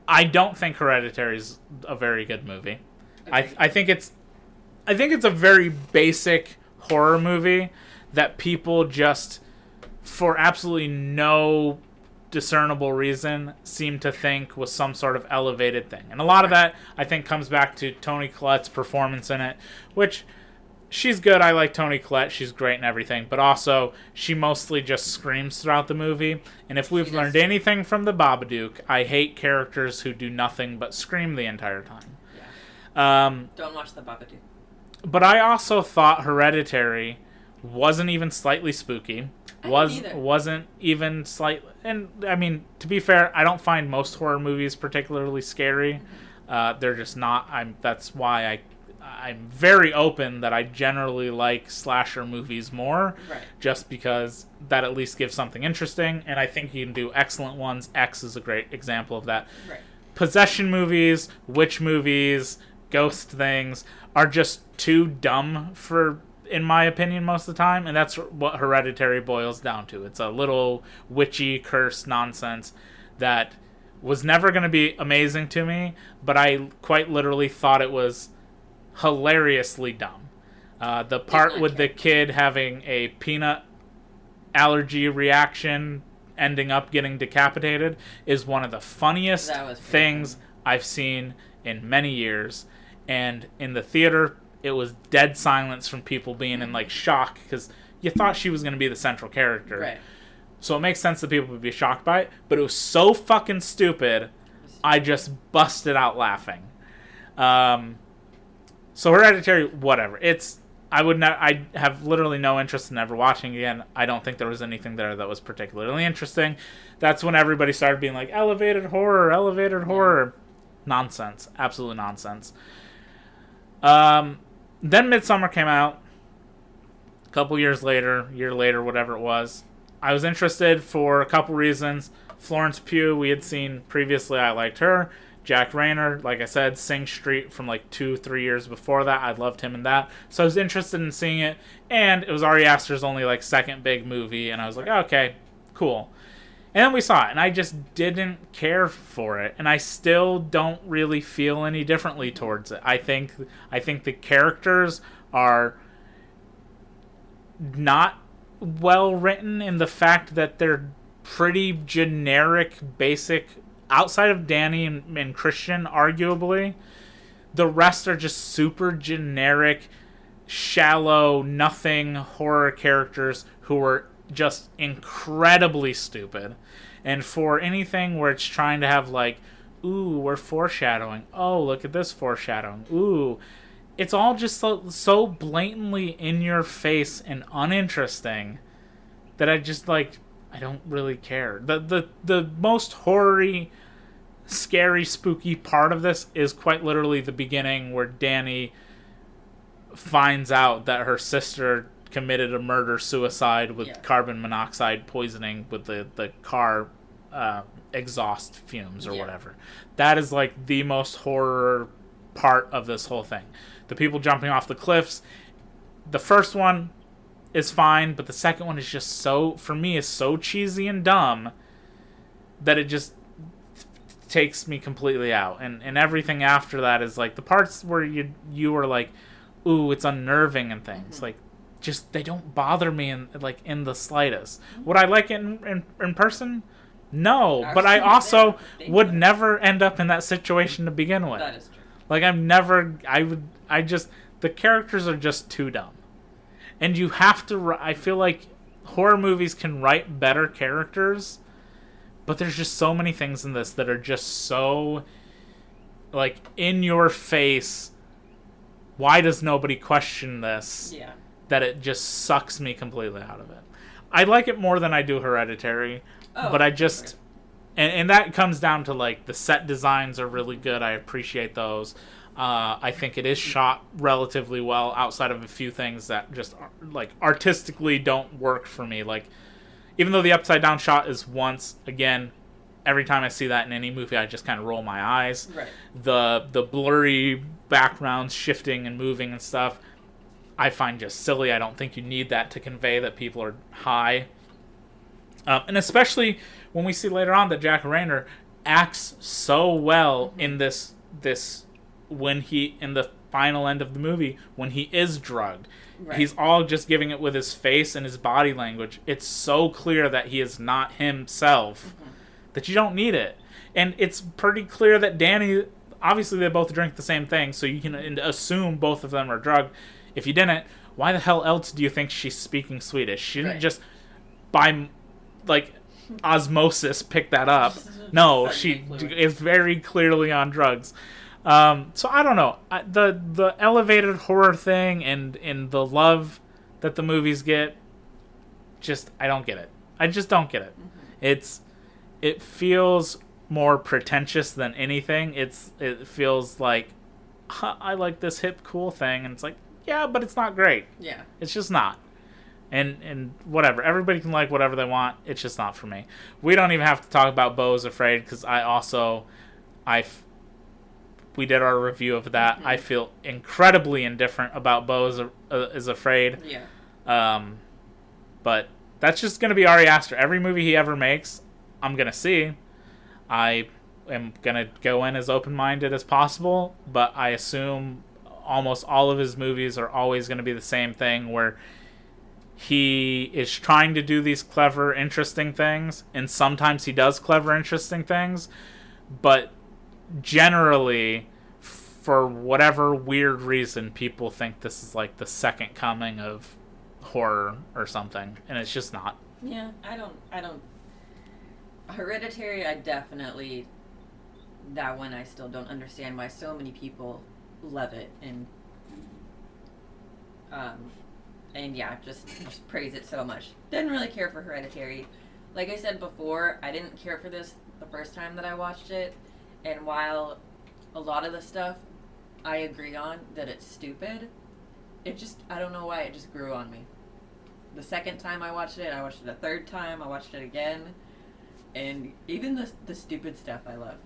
I don't think Hereditary is a very good movie. I I think it's I think it's a very basic horror movie that people just for absolutely no discernible reason seem to think was some sort of elevated thing. And a lot of that I think comes back to Toni Collette's performance in it, which she's good. I like Toni Collette. She's great and everything, but also she mostly just screams throughout the movie. And if we've learned anything from the Babadook, I hate characters who do nothing but scream the entire time. Um, Don't watch the Babadook. but I also thought Hereditary wasn't even slightly spooky. I Was either. wasn't even slight. And I mean, to be fair, I don't find most horror movies particularly scary. Mm-hmm. Uh, they're just not. I'm. That's why I. I'm very open that I generally like slasher movies more, Right. just because that at least gives something interesting, and I think you can do excellent ones. X is a great example of that Right. possession movies, witch movies, ghost things are just too dumb for in my opinion most of the time and that's what hereditary boils down to. It's a little witchy curse nonsense that was never going to be amazing to me but i quite literally thought it was hilariously dumb. Uh, the part with the kid having a peanut allergy reaction ending up getting decapitated is one of the funniest things I've seen in many years. And in the theater, it was dead silence from people being in like shock because you thought she was going to be the central character. Right. So it makes sense that people would be shocked by it, but it was so fucking stupid. I just busted out laughing. Um, so Hereditary, whatever. It's I would not. I have literally no interest in ever watching again. I don't think there was anything there that was particularly interesting. That's when everybody started being like elevated horror, elevated horror, nonsense, absolute nonsense. Um, then Midsommar came out. A couple years later, year later, whatever it was. I was interested for a couple reasons. Florence Pugh, we had seen previously. I liked her. Jack Reynor, like I said, Sing Street from like two, three years before that. I loved him in that. So I was interested in seeing it. And it was Ari Aster's only like second big movie. And I was like, okay, cool. And then we saw it, and I just didn't care for it, and I still don't really feel any differently towards it. I think I think the characters are not well written in the fact that they're pretty generic, basic. Outside of Danny and, and Christian, arguably, the rest are just super generic, shallow, nothing horror characters who are just incredibly stupid. And for anything where it's trying to have like, ooh, we're foreshadowing. Oh, look at this foreshadowing. Ooh, it's all just so, so blatantly in your face and uninteresting that I just like I don't really care. The the the most horror scary spooky part of this is quite literally the beginning where Danny finds out that her sister committed a murder suicide with Yeah. carbon monoxide poisoning with the the car uh, exhaust fumes or Yeah. whatever. That is like the most horror part of this whole thing. The people jumping off the cliffs. The first one is fine, but the second one is just so for me is so cheesy and dumb that it just takes me completely out. And and everything after that is like the parts where you you were like, ooh, it's unnerving and things like just they don't bother me in like in the slightest. Would I like it in in, in person? No, but I also would never end up in that situation to begin with. That is true. Like I'm never I would I just the characters are just too dumb. And you have to I feel like horror movies can write better characters, but there's just so many things in this that are just so like in your face. Why does nobody question this? Yeah. That it just sucks me completely out of it. I like it more than I do Hereditary, Oh, but I just and, and that comes down to like the set designs are really good. I appreciate those. Uh, I think it is shot relatively well outside of a few things that just like artistically don't work for me. Like even though the upside down shot is once again, every time I see that in any movie, I just kind of roll my eyes. Right. The the blurry backgrounds shifting and moving and stuff. I find just silly. I don't think you need that to convey that people are high. Um, and especially when we see later on that Jack Reynor acts so well in this this when he in the final end of the movie when he is drugged. Right. He's all just giving it with his face and his body language. It's so clear that he is not himself that you don't need it. And it's pretty clear that Danny obviously they both drink the same thing, so you can assume both of them are drugged. If you didn't, why the hell else do you think she's speaking Swedish? She didn't Right. just by like osmosis pick that up. [laughs] No, she is very clearly on drugs. Um, so I don't know I, the the elevated horror thing and and the love that the movies get. Just I don't get it. I just don't get it. It's it feels more pretentious than anything. It's it feels like I like this hip cool thing, and it's like yeah, but it's not great. Yeah. It's just not. And and whatever. Everybody can like whatever they want. It's just not for me. We don't even have to talk about Beau's Afraid because I also I, we did our review of that. I feel incredibly indifferent about Beau is, uh, is Afraid. Yeah. Um, but that's just gonna be Ari Aster. Every movie he ever makes, I'm gonna see. I am gonna go in as open minded as possible, but I assume almost all of his movies are always gonna be the same thing where he is trying to do these clever, interesting things, and sometimes he does clever, interesting things, but generally for whatever weird reason people think this is like the second coming of horror or something and it's just not Yeah, I don't. I don't. Hereditary, I definitely. That one, I still don't understand why so many people love it and. Um, and yeah, just just praise it so much. Didn't really care for Hereditary. Like I said before, I didn't care for this the first time that I watched it, and while a lot of the stuff I agree on that it's stupid, it just I don't know why it just grew on me the second time I watched it, I watched it a third time, I watched it again, and even the the stupid stuff I love.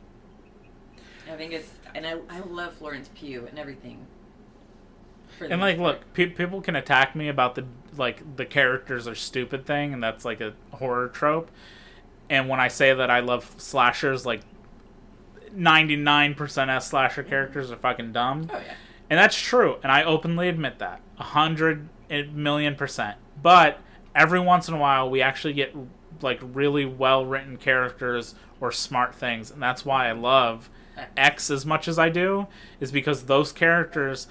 I think it's and I I love Florence Pugh and everything. and like part. look pe- people can attack me about the like the characters are stupid thing and that's like a horror trope and when i say that i love slashers like 99% of slasher mm-hmm. characters are fucking dumb Oh yeah. And that's true, and I openly admit that. A hundred million percent. But every once in a while we actually get like really well written characters or smart things, and that's why I love X as much as I do, is because those characters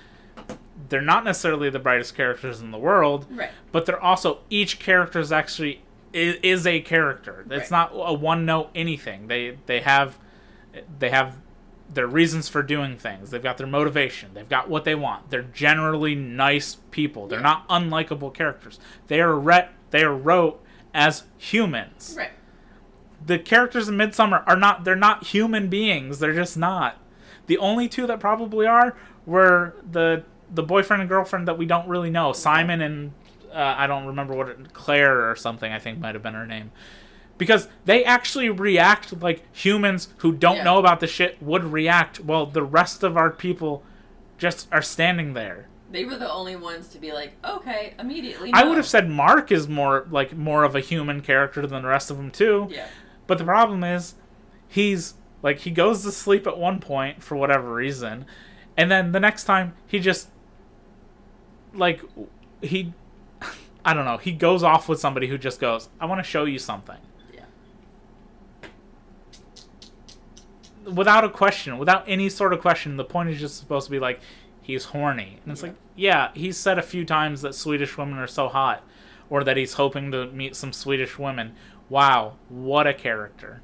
they're not necessarily the brightest characters in the world, Right. but they're also each character is actually is, is a character. It's Right. not a one note anything. They they have they have their reasons for doing things. They've got their motivation. They've got what they want. They're generally nice people. They're Yeah. not unlikable characters. They are re- they are wrote as humans. Right. The characters in Midsommar are not they're not human beings. They're just not. The only two that probably are were the the boyfriend and girlfriend that we don't really know, Simon and uh, I don't remember what it, Claire or something. I think might have been her name, because they actually react like humans who don't Yeah. know about the shit would react. While the rest of our people just are standing there. They were the only ones to be like, okay, immediately. I would have said Mark is more like more of a human character than the rest of them too. Yeah. But the problem is, he's like he goes to sleep at one point for whatever reason, and then the next time he just like he [laughs] I don't know, he goes off with somebody who just goes, "I want to show you something." Yeah. Without a question, without any sort of question, the point is just supposed to be like he's horny. And it's Yeah. like, yeah, he's said a few times that Swedish women are so hot or that he's hoping to meet some Swedish women. Wow, what a character.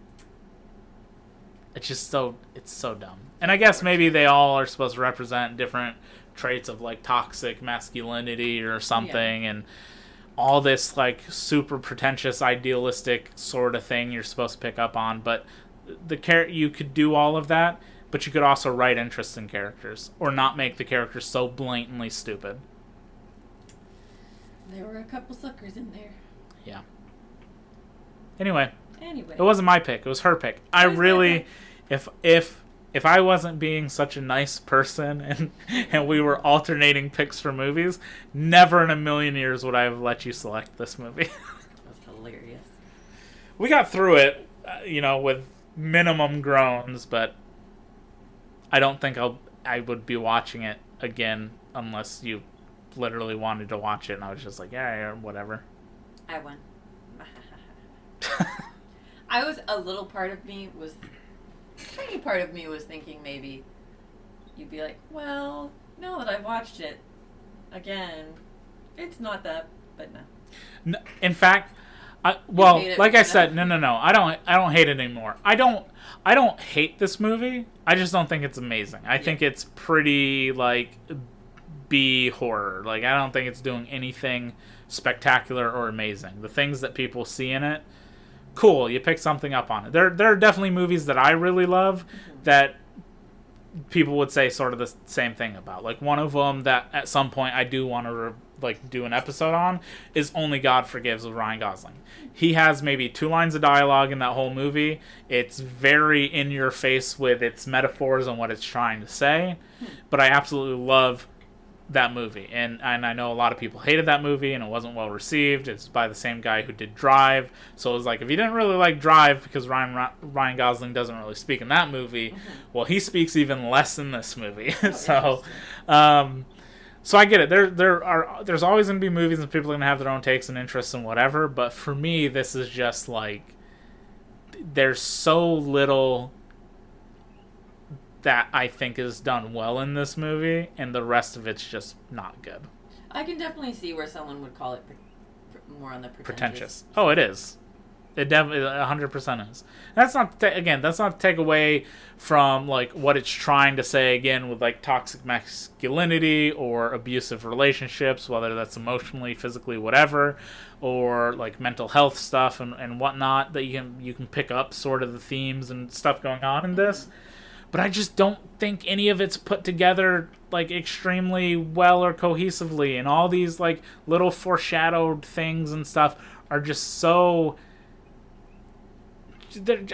It's just so it's so dumb. And I guess maybe they all are supposed to represent different traits of like toxic masculinity or something and all this like super pretentious idealistic sort of thing you're supposed to pick up on but the char- you could do all of that but you could also write interesting characters or not make the characters so blatantly stupid There were a couple suckers in there. yeah anyway Anyway. it wasn't my pick it was her pick i It was my really if if if I wasn't being such a nice person [laughs] and and we were alternating picks for movies, never in a million years would I have let you select this movie. [laughs] That's hilarious. we got through it, uh, you know, with minimum groans, but I don't think I'll I would be watching it again unless you literally wanted to watch it and I was just like, yeah, yeah whatever. I won. [laughs] I was a little part of me was tiny part of me was thinking maybe you'd be like, well, now that I've watched it again, it's not that, but no. N- In fact, I, well, like I because said, no, no, no. I don't. I don't hate it anymore. I don't. I don't hate this movie. I just don't think it's amazing. I think it's pretty like B horror. Like I don't think it's doing anything spectacular or amazing. The things that people see in it, cool. You pick something up on it. There, there are definitely movies that I really love that people would say sort of the same thing about. Like one of them that at some point I do want to like do an episode on is Only God Forgives with Ryan Gosling. He has maybe two lines of dialogue in that whole movie. It's very in your face with its metaphors and what it's trying to say, but I absolutely love that movie. And and I know a lot of people hated that movie and it wasn't well received. It's by the same guy who did Drive. So it was like if you didn't really like Drive because Ryan Ryan Gosling doesn't really speak in that movie, well he speaks even less in this movie. [laughs] so um so I get it. There there are there's always going to be movies and people are going to have their own takes and interests and whatever, but for me this is just like there's so little that I think is done well in this movie, and the rest of it's just not good. I can definitely see where someone would call it pre- pre- more on the pretentious. Pretentious. Oh, it is. It definitely hundred percent is. That's not to, again. That's not to take away from like what it's trying to say again with like toxic masculinity or abusive relationships, whether that's emotionally, physically, whatever, or like mental health stuff and, and whatnot. That you can you can pick up sort of the themes and stuff going on in this. Mm-hmm. But I just don't think any of it's put together like extremely well or cohesively, and all these like little foreshadowed things and stuff are just so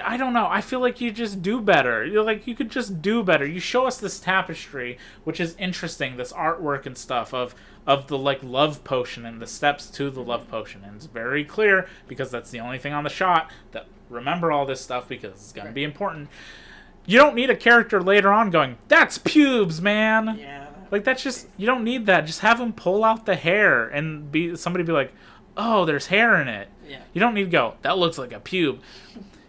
I don't know. I feel like you just do better. You're like you could just do better. You show us this tapestry, which is interesting, this artwork and stuff of of the like love potion and the steps to the love potion, and it's very clear because that's the only thing on the shot that remember all this stuff because it's gonna be important. You don't need a character later on going, "That's pubes, man." Yeah. Like that's just you don't need that. Just have him pull out the hair and be somebody be like, "Oh, there's hair in it." Yeah. You don't need to go, that looks like a pube.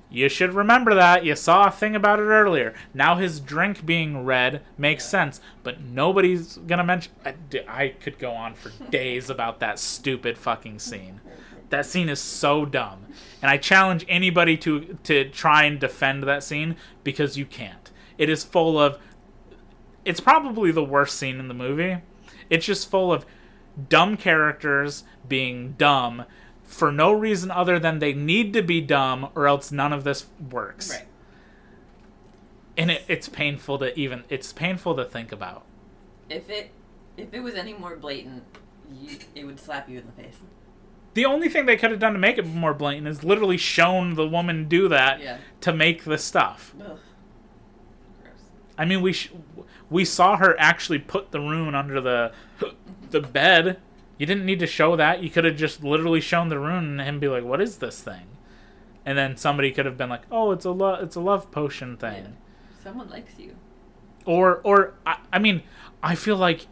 You should remember that. You saw a thing about it earlier. Now his drink being red makes sense, but nobody's going to mention. I, I could go on for days about that stupid fucking scene. That scene is so dumb. And I challenge anybody to, to try and defend that scene because you can't. It is full of. It's probably the worst scene in the movie. It's just full of dumb characters being dumb for no reason other than they need to be dumb or else none of this works. Right. And it, it's painful to even it's painful to think about. If it if it was any more blatant, you, it would slap you in the face. The only thing they could have done to make it more blatant is literally shown the woman do that Yeah. to make the stuff. Ugh. I mean, we sh- we saw her actually put the rune under the the bed. You didn't need to show that. You could have just literally shown the rune and him be like, "What is this thing?" And then somebody could have been like, "Oh, it's a lo- it's a love potion thing." Yeah. Someone likes you. Or or I, I mean, I feel like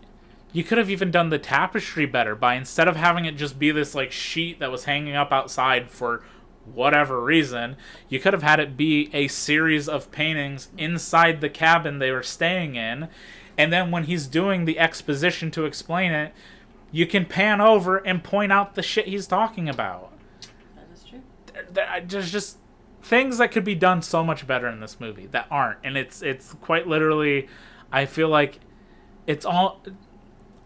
you could have even done the tapestry better by instead of having it just be this like sheet that was hanging up outside for whatever reason, you could have had it be a series of paintings inside the cabin they were staying in. And then when he's doing the exposition to explain it, you can pan over and point out the shit he's talking about. That is true. There's just things that could be done so much better in this movie that aren't, and it's it's quite literally. I feel like it's all.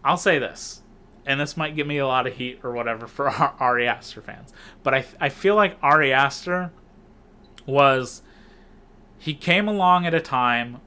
I'll say this, and this might give me a lot of heat or whatever for [laughs] our Ari Aster fans, but I I feel like Ari Aster was he came along at a time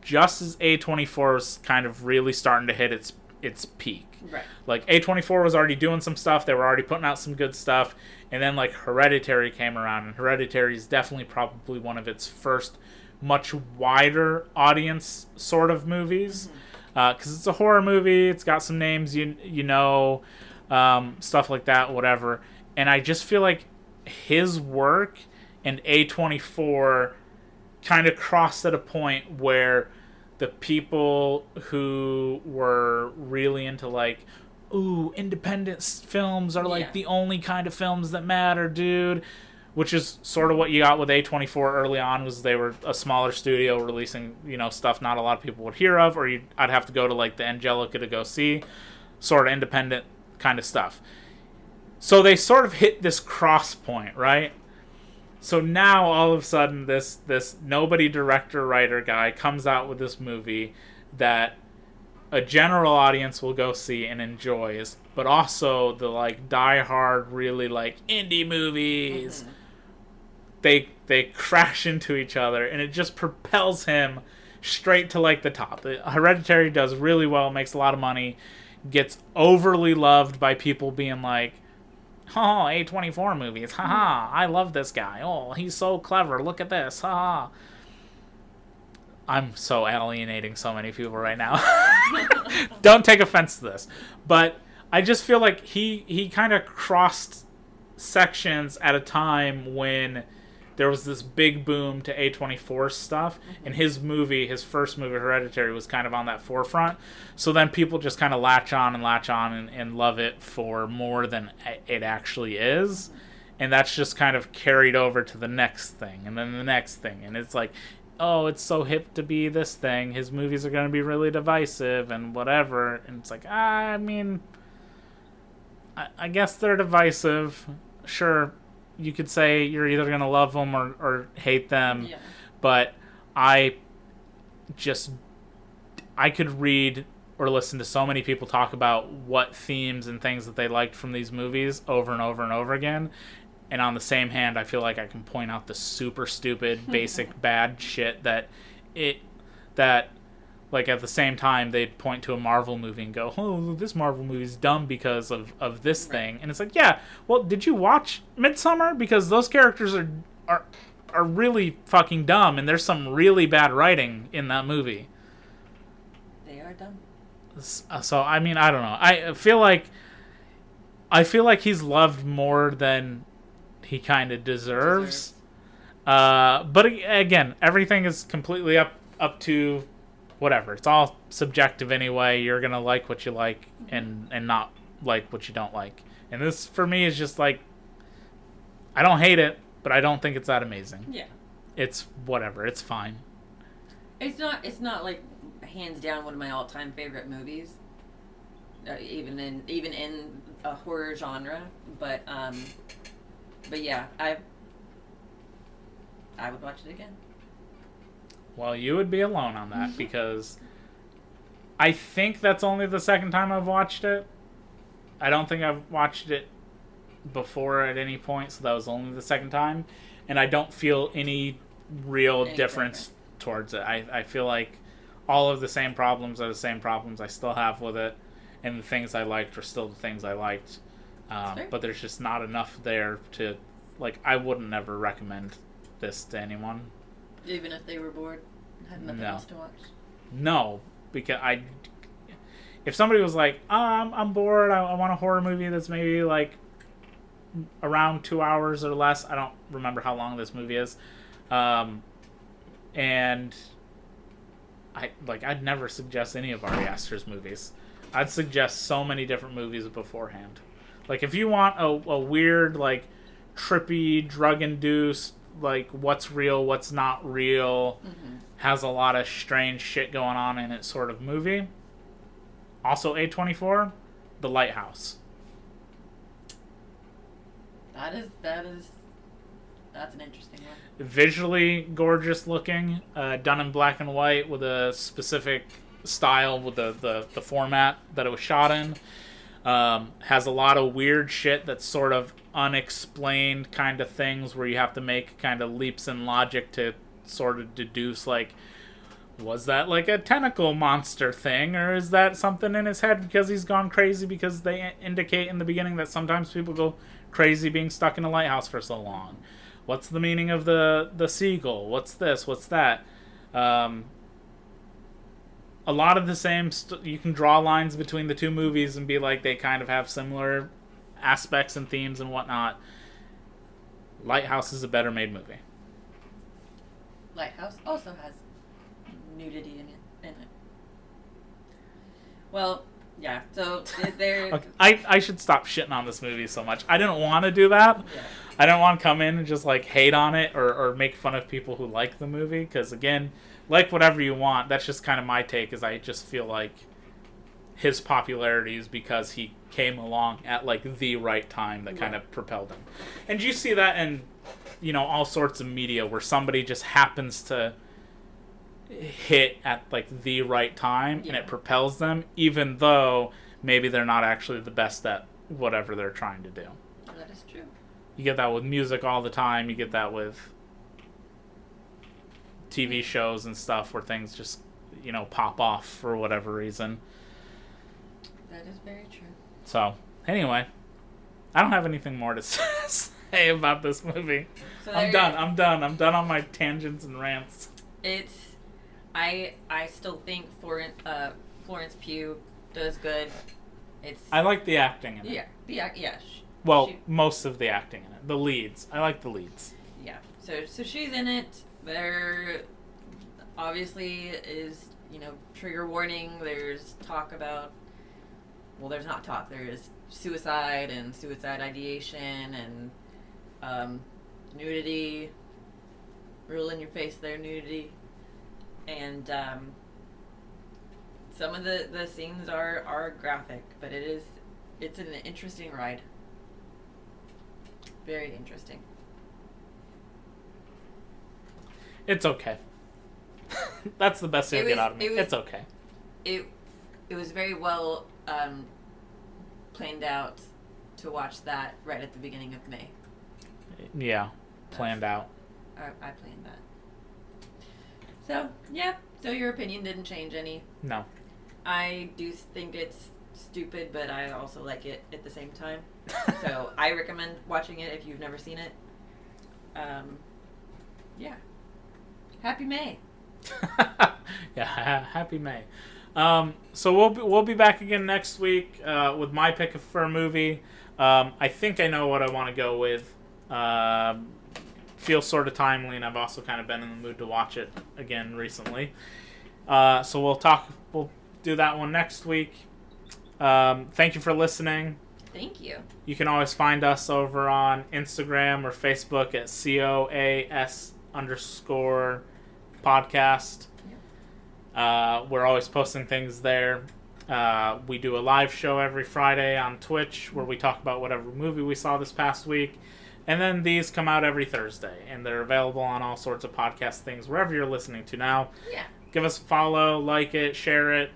just as A24 was kind of really starting to hit its its peak. Right. Like A24 was already doing some stuff, they were already putting out some good stuff, and then like Hereditary came around, and Hereditary is definitely probably one of its first much wider audience sort of movies mm-hmm. Because it's a horror movie. It's got some names you you know, um, stuff like that, whatever. And I just feel like his work and A24 kind of crossed at a point where the people who were really into like ooh independent films are like Yeah. the only kind of films that matter dude which is sort of what you got with A24 early on was they were a smaller studio releasing you know stuff not a lot of people would hear of or you I'd have to go to like the Angelika to go see sort of independent kind of stuff. So they sort of hit this cross point right? So now all of a sudden this this nobody director writer guy comes out with this movie that a general audience will go see and enjoys, but also the like diehard really like indie movies. Mm-hmm. They they crash into each other and it just propels him straight to like the top. Hereditary does really well, makes a lot of money, gets overly loved by people being like Oh, A24 movies. Haha, mm-hmm. I love this guy. Oh, he's so clever. Look at this. Haha. I'm so alienating so many people right now. [laughs] Don't take offense to this. But I just feel like he he kind of crossed sections at a time when there was this big boom to A24 stuff and his movie, his first movie Hereditary was kind of on that forefront. So then people just kind of latch on and latch on and, and love it for more than it actually is. And that's just kind of carried over to the next thing and then the next thing. And it's like, oh, it's so hip to be this thing. His movies are going to be really divisive and whatever. And it's like, ah, I mean, I, I guess they're divisive. Sure, you could say you're either going to love them or, or hate them. Yeah. But I just, I could read or listen to so many people talk about what themes and things that they liked from these movies over and over and over again. And on the same hand, I feel like I can point out the super stupid, [laughs] basic bad shit that it that like at the same time they'd point to a Marvel movie and go, "Oh, this Marvel movie's dumb because of of this thing." And it's like, "Yeah, well, did you watch Midsommar because those characters are are are really fucking dumb and there's some really bad writing in that movie." They are dumb. Uh, So I mean, I don't know. I feel like I feel like he's loved more than he kind of deserves. Deserves. Uh, but again, everything is completely up up to whatever. It's all subjective anyway. You're gonna like what you like and and not like what you don't like. And this for me is just like I don't hate it, but I don't think it's that amazing. Yeah. It's whatever. It's fine. It's not. It's not like hands down one of my all-time favorite movies. Uh, even in even in a horror genre, but um, but yeah, I I would watch it again. Well, you would be alone on that because I think that's only the second time I've watched it. I don't think I've watched it before at any point, so that was only the second time. And I don't feel any real Any difference towards it. I, I feel like all of the same problems are the same problems I still have with it, and the things I liked are still the things I liked. Um, but there's just not enough there to, like, I wouldn't ever recommend this to anyone. Even if they were bored had nothing No. else to watch. No, because I. If somebody was like, um, I'm bored, I, I want a horror movie that's maybe like around two hours or less. I don't remember how long this movie is. Um, and I like I'd never suggest any of Ari Aster's movies. I'd suggest so many different movies beforehand. Like if you want a, a weird like trippy drug induced like what's real, what's not real, has a lot of strange shit going on in it sort of movie. Also A24, The Lighthouse. That is that is that's an interesting one. visually gorgeous looking, uh, done in black and white with a specific style with the, the, the format that it was shot in. Um, has a lot of weird shit that's sort of unexplained kind of things where you have to make kind of leaps in logic to sort of deduce like was that like a tentacle monster thing or is that something in his head because he's gone crazy because they indicate in the beginning that sometimes people go crazy being stuck in a lighthouse for so long What's the meaning of the the seagull? What's this? What's that? Um, a lot of the same. St- you can draw lines between the two movies and be like they kind of have similar aspects and themes and whatnot. Lighthouse is a better made movie. Lighthouse also has nudity in it. In it. Well, yeah. So there. [laughs] Okay, I, I should stop shitting on this movie so much. I didn't want to do that. Yeah. I don't want to come in and just like hate on it or, or make fun of people who like the movie because again, like whatever you want. That's just kind of my take. Is I just feel like his popularity is because he came along at like the right time that kind of propelled him. And you see that in you know all sorts of media where somebody just happens to hit at like the right time and it propels them even though maybe they're not actually the best at whatever they're trying to do. Oh, that is true. You get that with music all the time. You get that with TV shows and stuff where things just, you know, pop off for whatever reason. That is very true. So, anyway, I don't have anything more to [laughs] say about this movie. So I'm done. I'm done. I'm done on my tangents and rants. It's. I I still think Florence uh, Florence Pugh does good. It's I like the acting in it. yeah the act yeah sh- Well, she- most of the acting in it. The leads. I like the leads. yeah so so she's in it. There obviously is you know trigger warning. There's talk about well there's not talk. There is suicide and suicide ideation and um, nudity. rule in your face there nudity and um, some of the, the scenes are, are graphic, but it is it's an interesting ride. Very interesting. It's okay. [laughs] That's the best thing to get out of me. it was- it's okay. It it was very well um, planned out to watch that right at the beginning of May. Yeah. Planned out. I, I planned that. So yeah, so your opinion didn't change any. No. I do think it's stupid, but I also like it at the same time. [laughs] so I recommend watching it if you've never seen it. Um, yeah. Happy May. [laughs] yeah, ha- happy May. Um, so we'll be, we'll be back again next week uh, with my pick for a movie. Um, I think I know what I want to go with. Um feels sort of timely, and I've also kind of been in the mood to watch it again recently. Uh, so we'll talk. We'll do that one next week. Um, thank you for listening. Thank you. You can always find us over on Instagram or Facebook at COAS underscore podcast. Uh, we're always posting things there. Uh, we do a live show every Friday on Twitch where we talk about whatever movie we saw this past week. And then these come out every Thursday, and they're available on all sorts of podcast things wherever you're listening to now. Yeah. Give us a follow, like it, share it,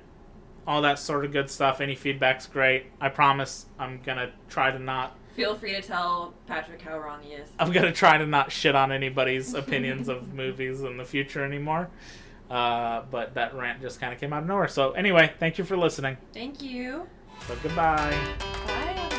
all that sort of good stuff. Any feedback's great. I promise I'm gonna try to not. Feel free to tell Patrick how wrong he is. I'm gonna try to not shit on anybody's opinions of [laughs] movies in the future anymore. Uh, but that rant just kind of came out of nowhere. So anyway, thank you for listening. Thank you. So goodbye.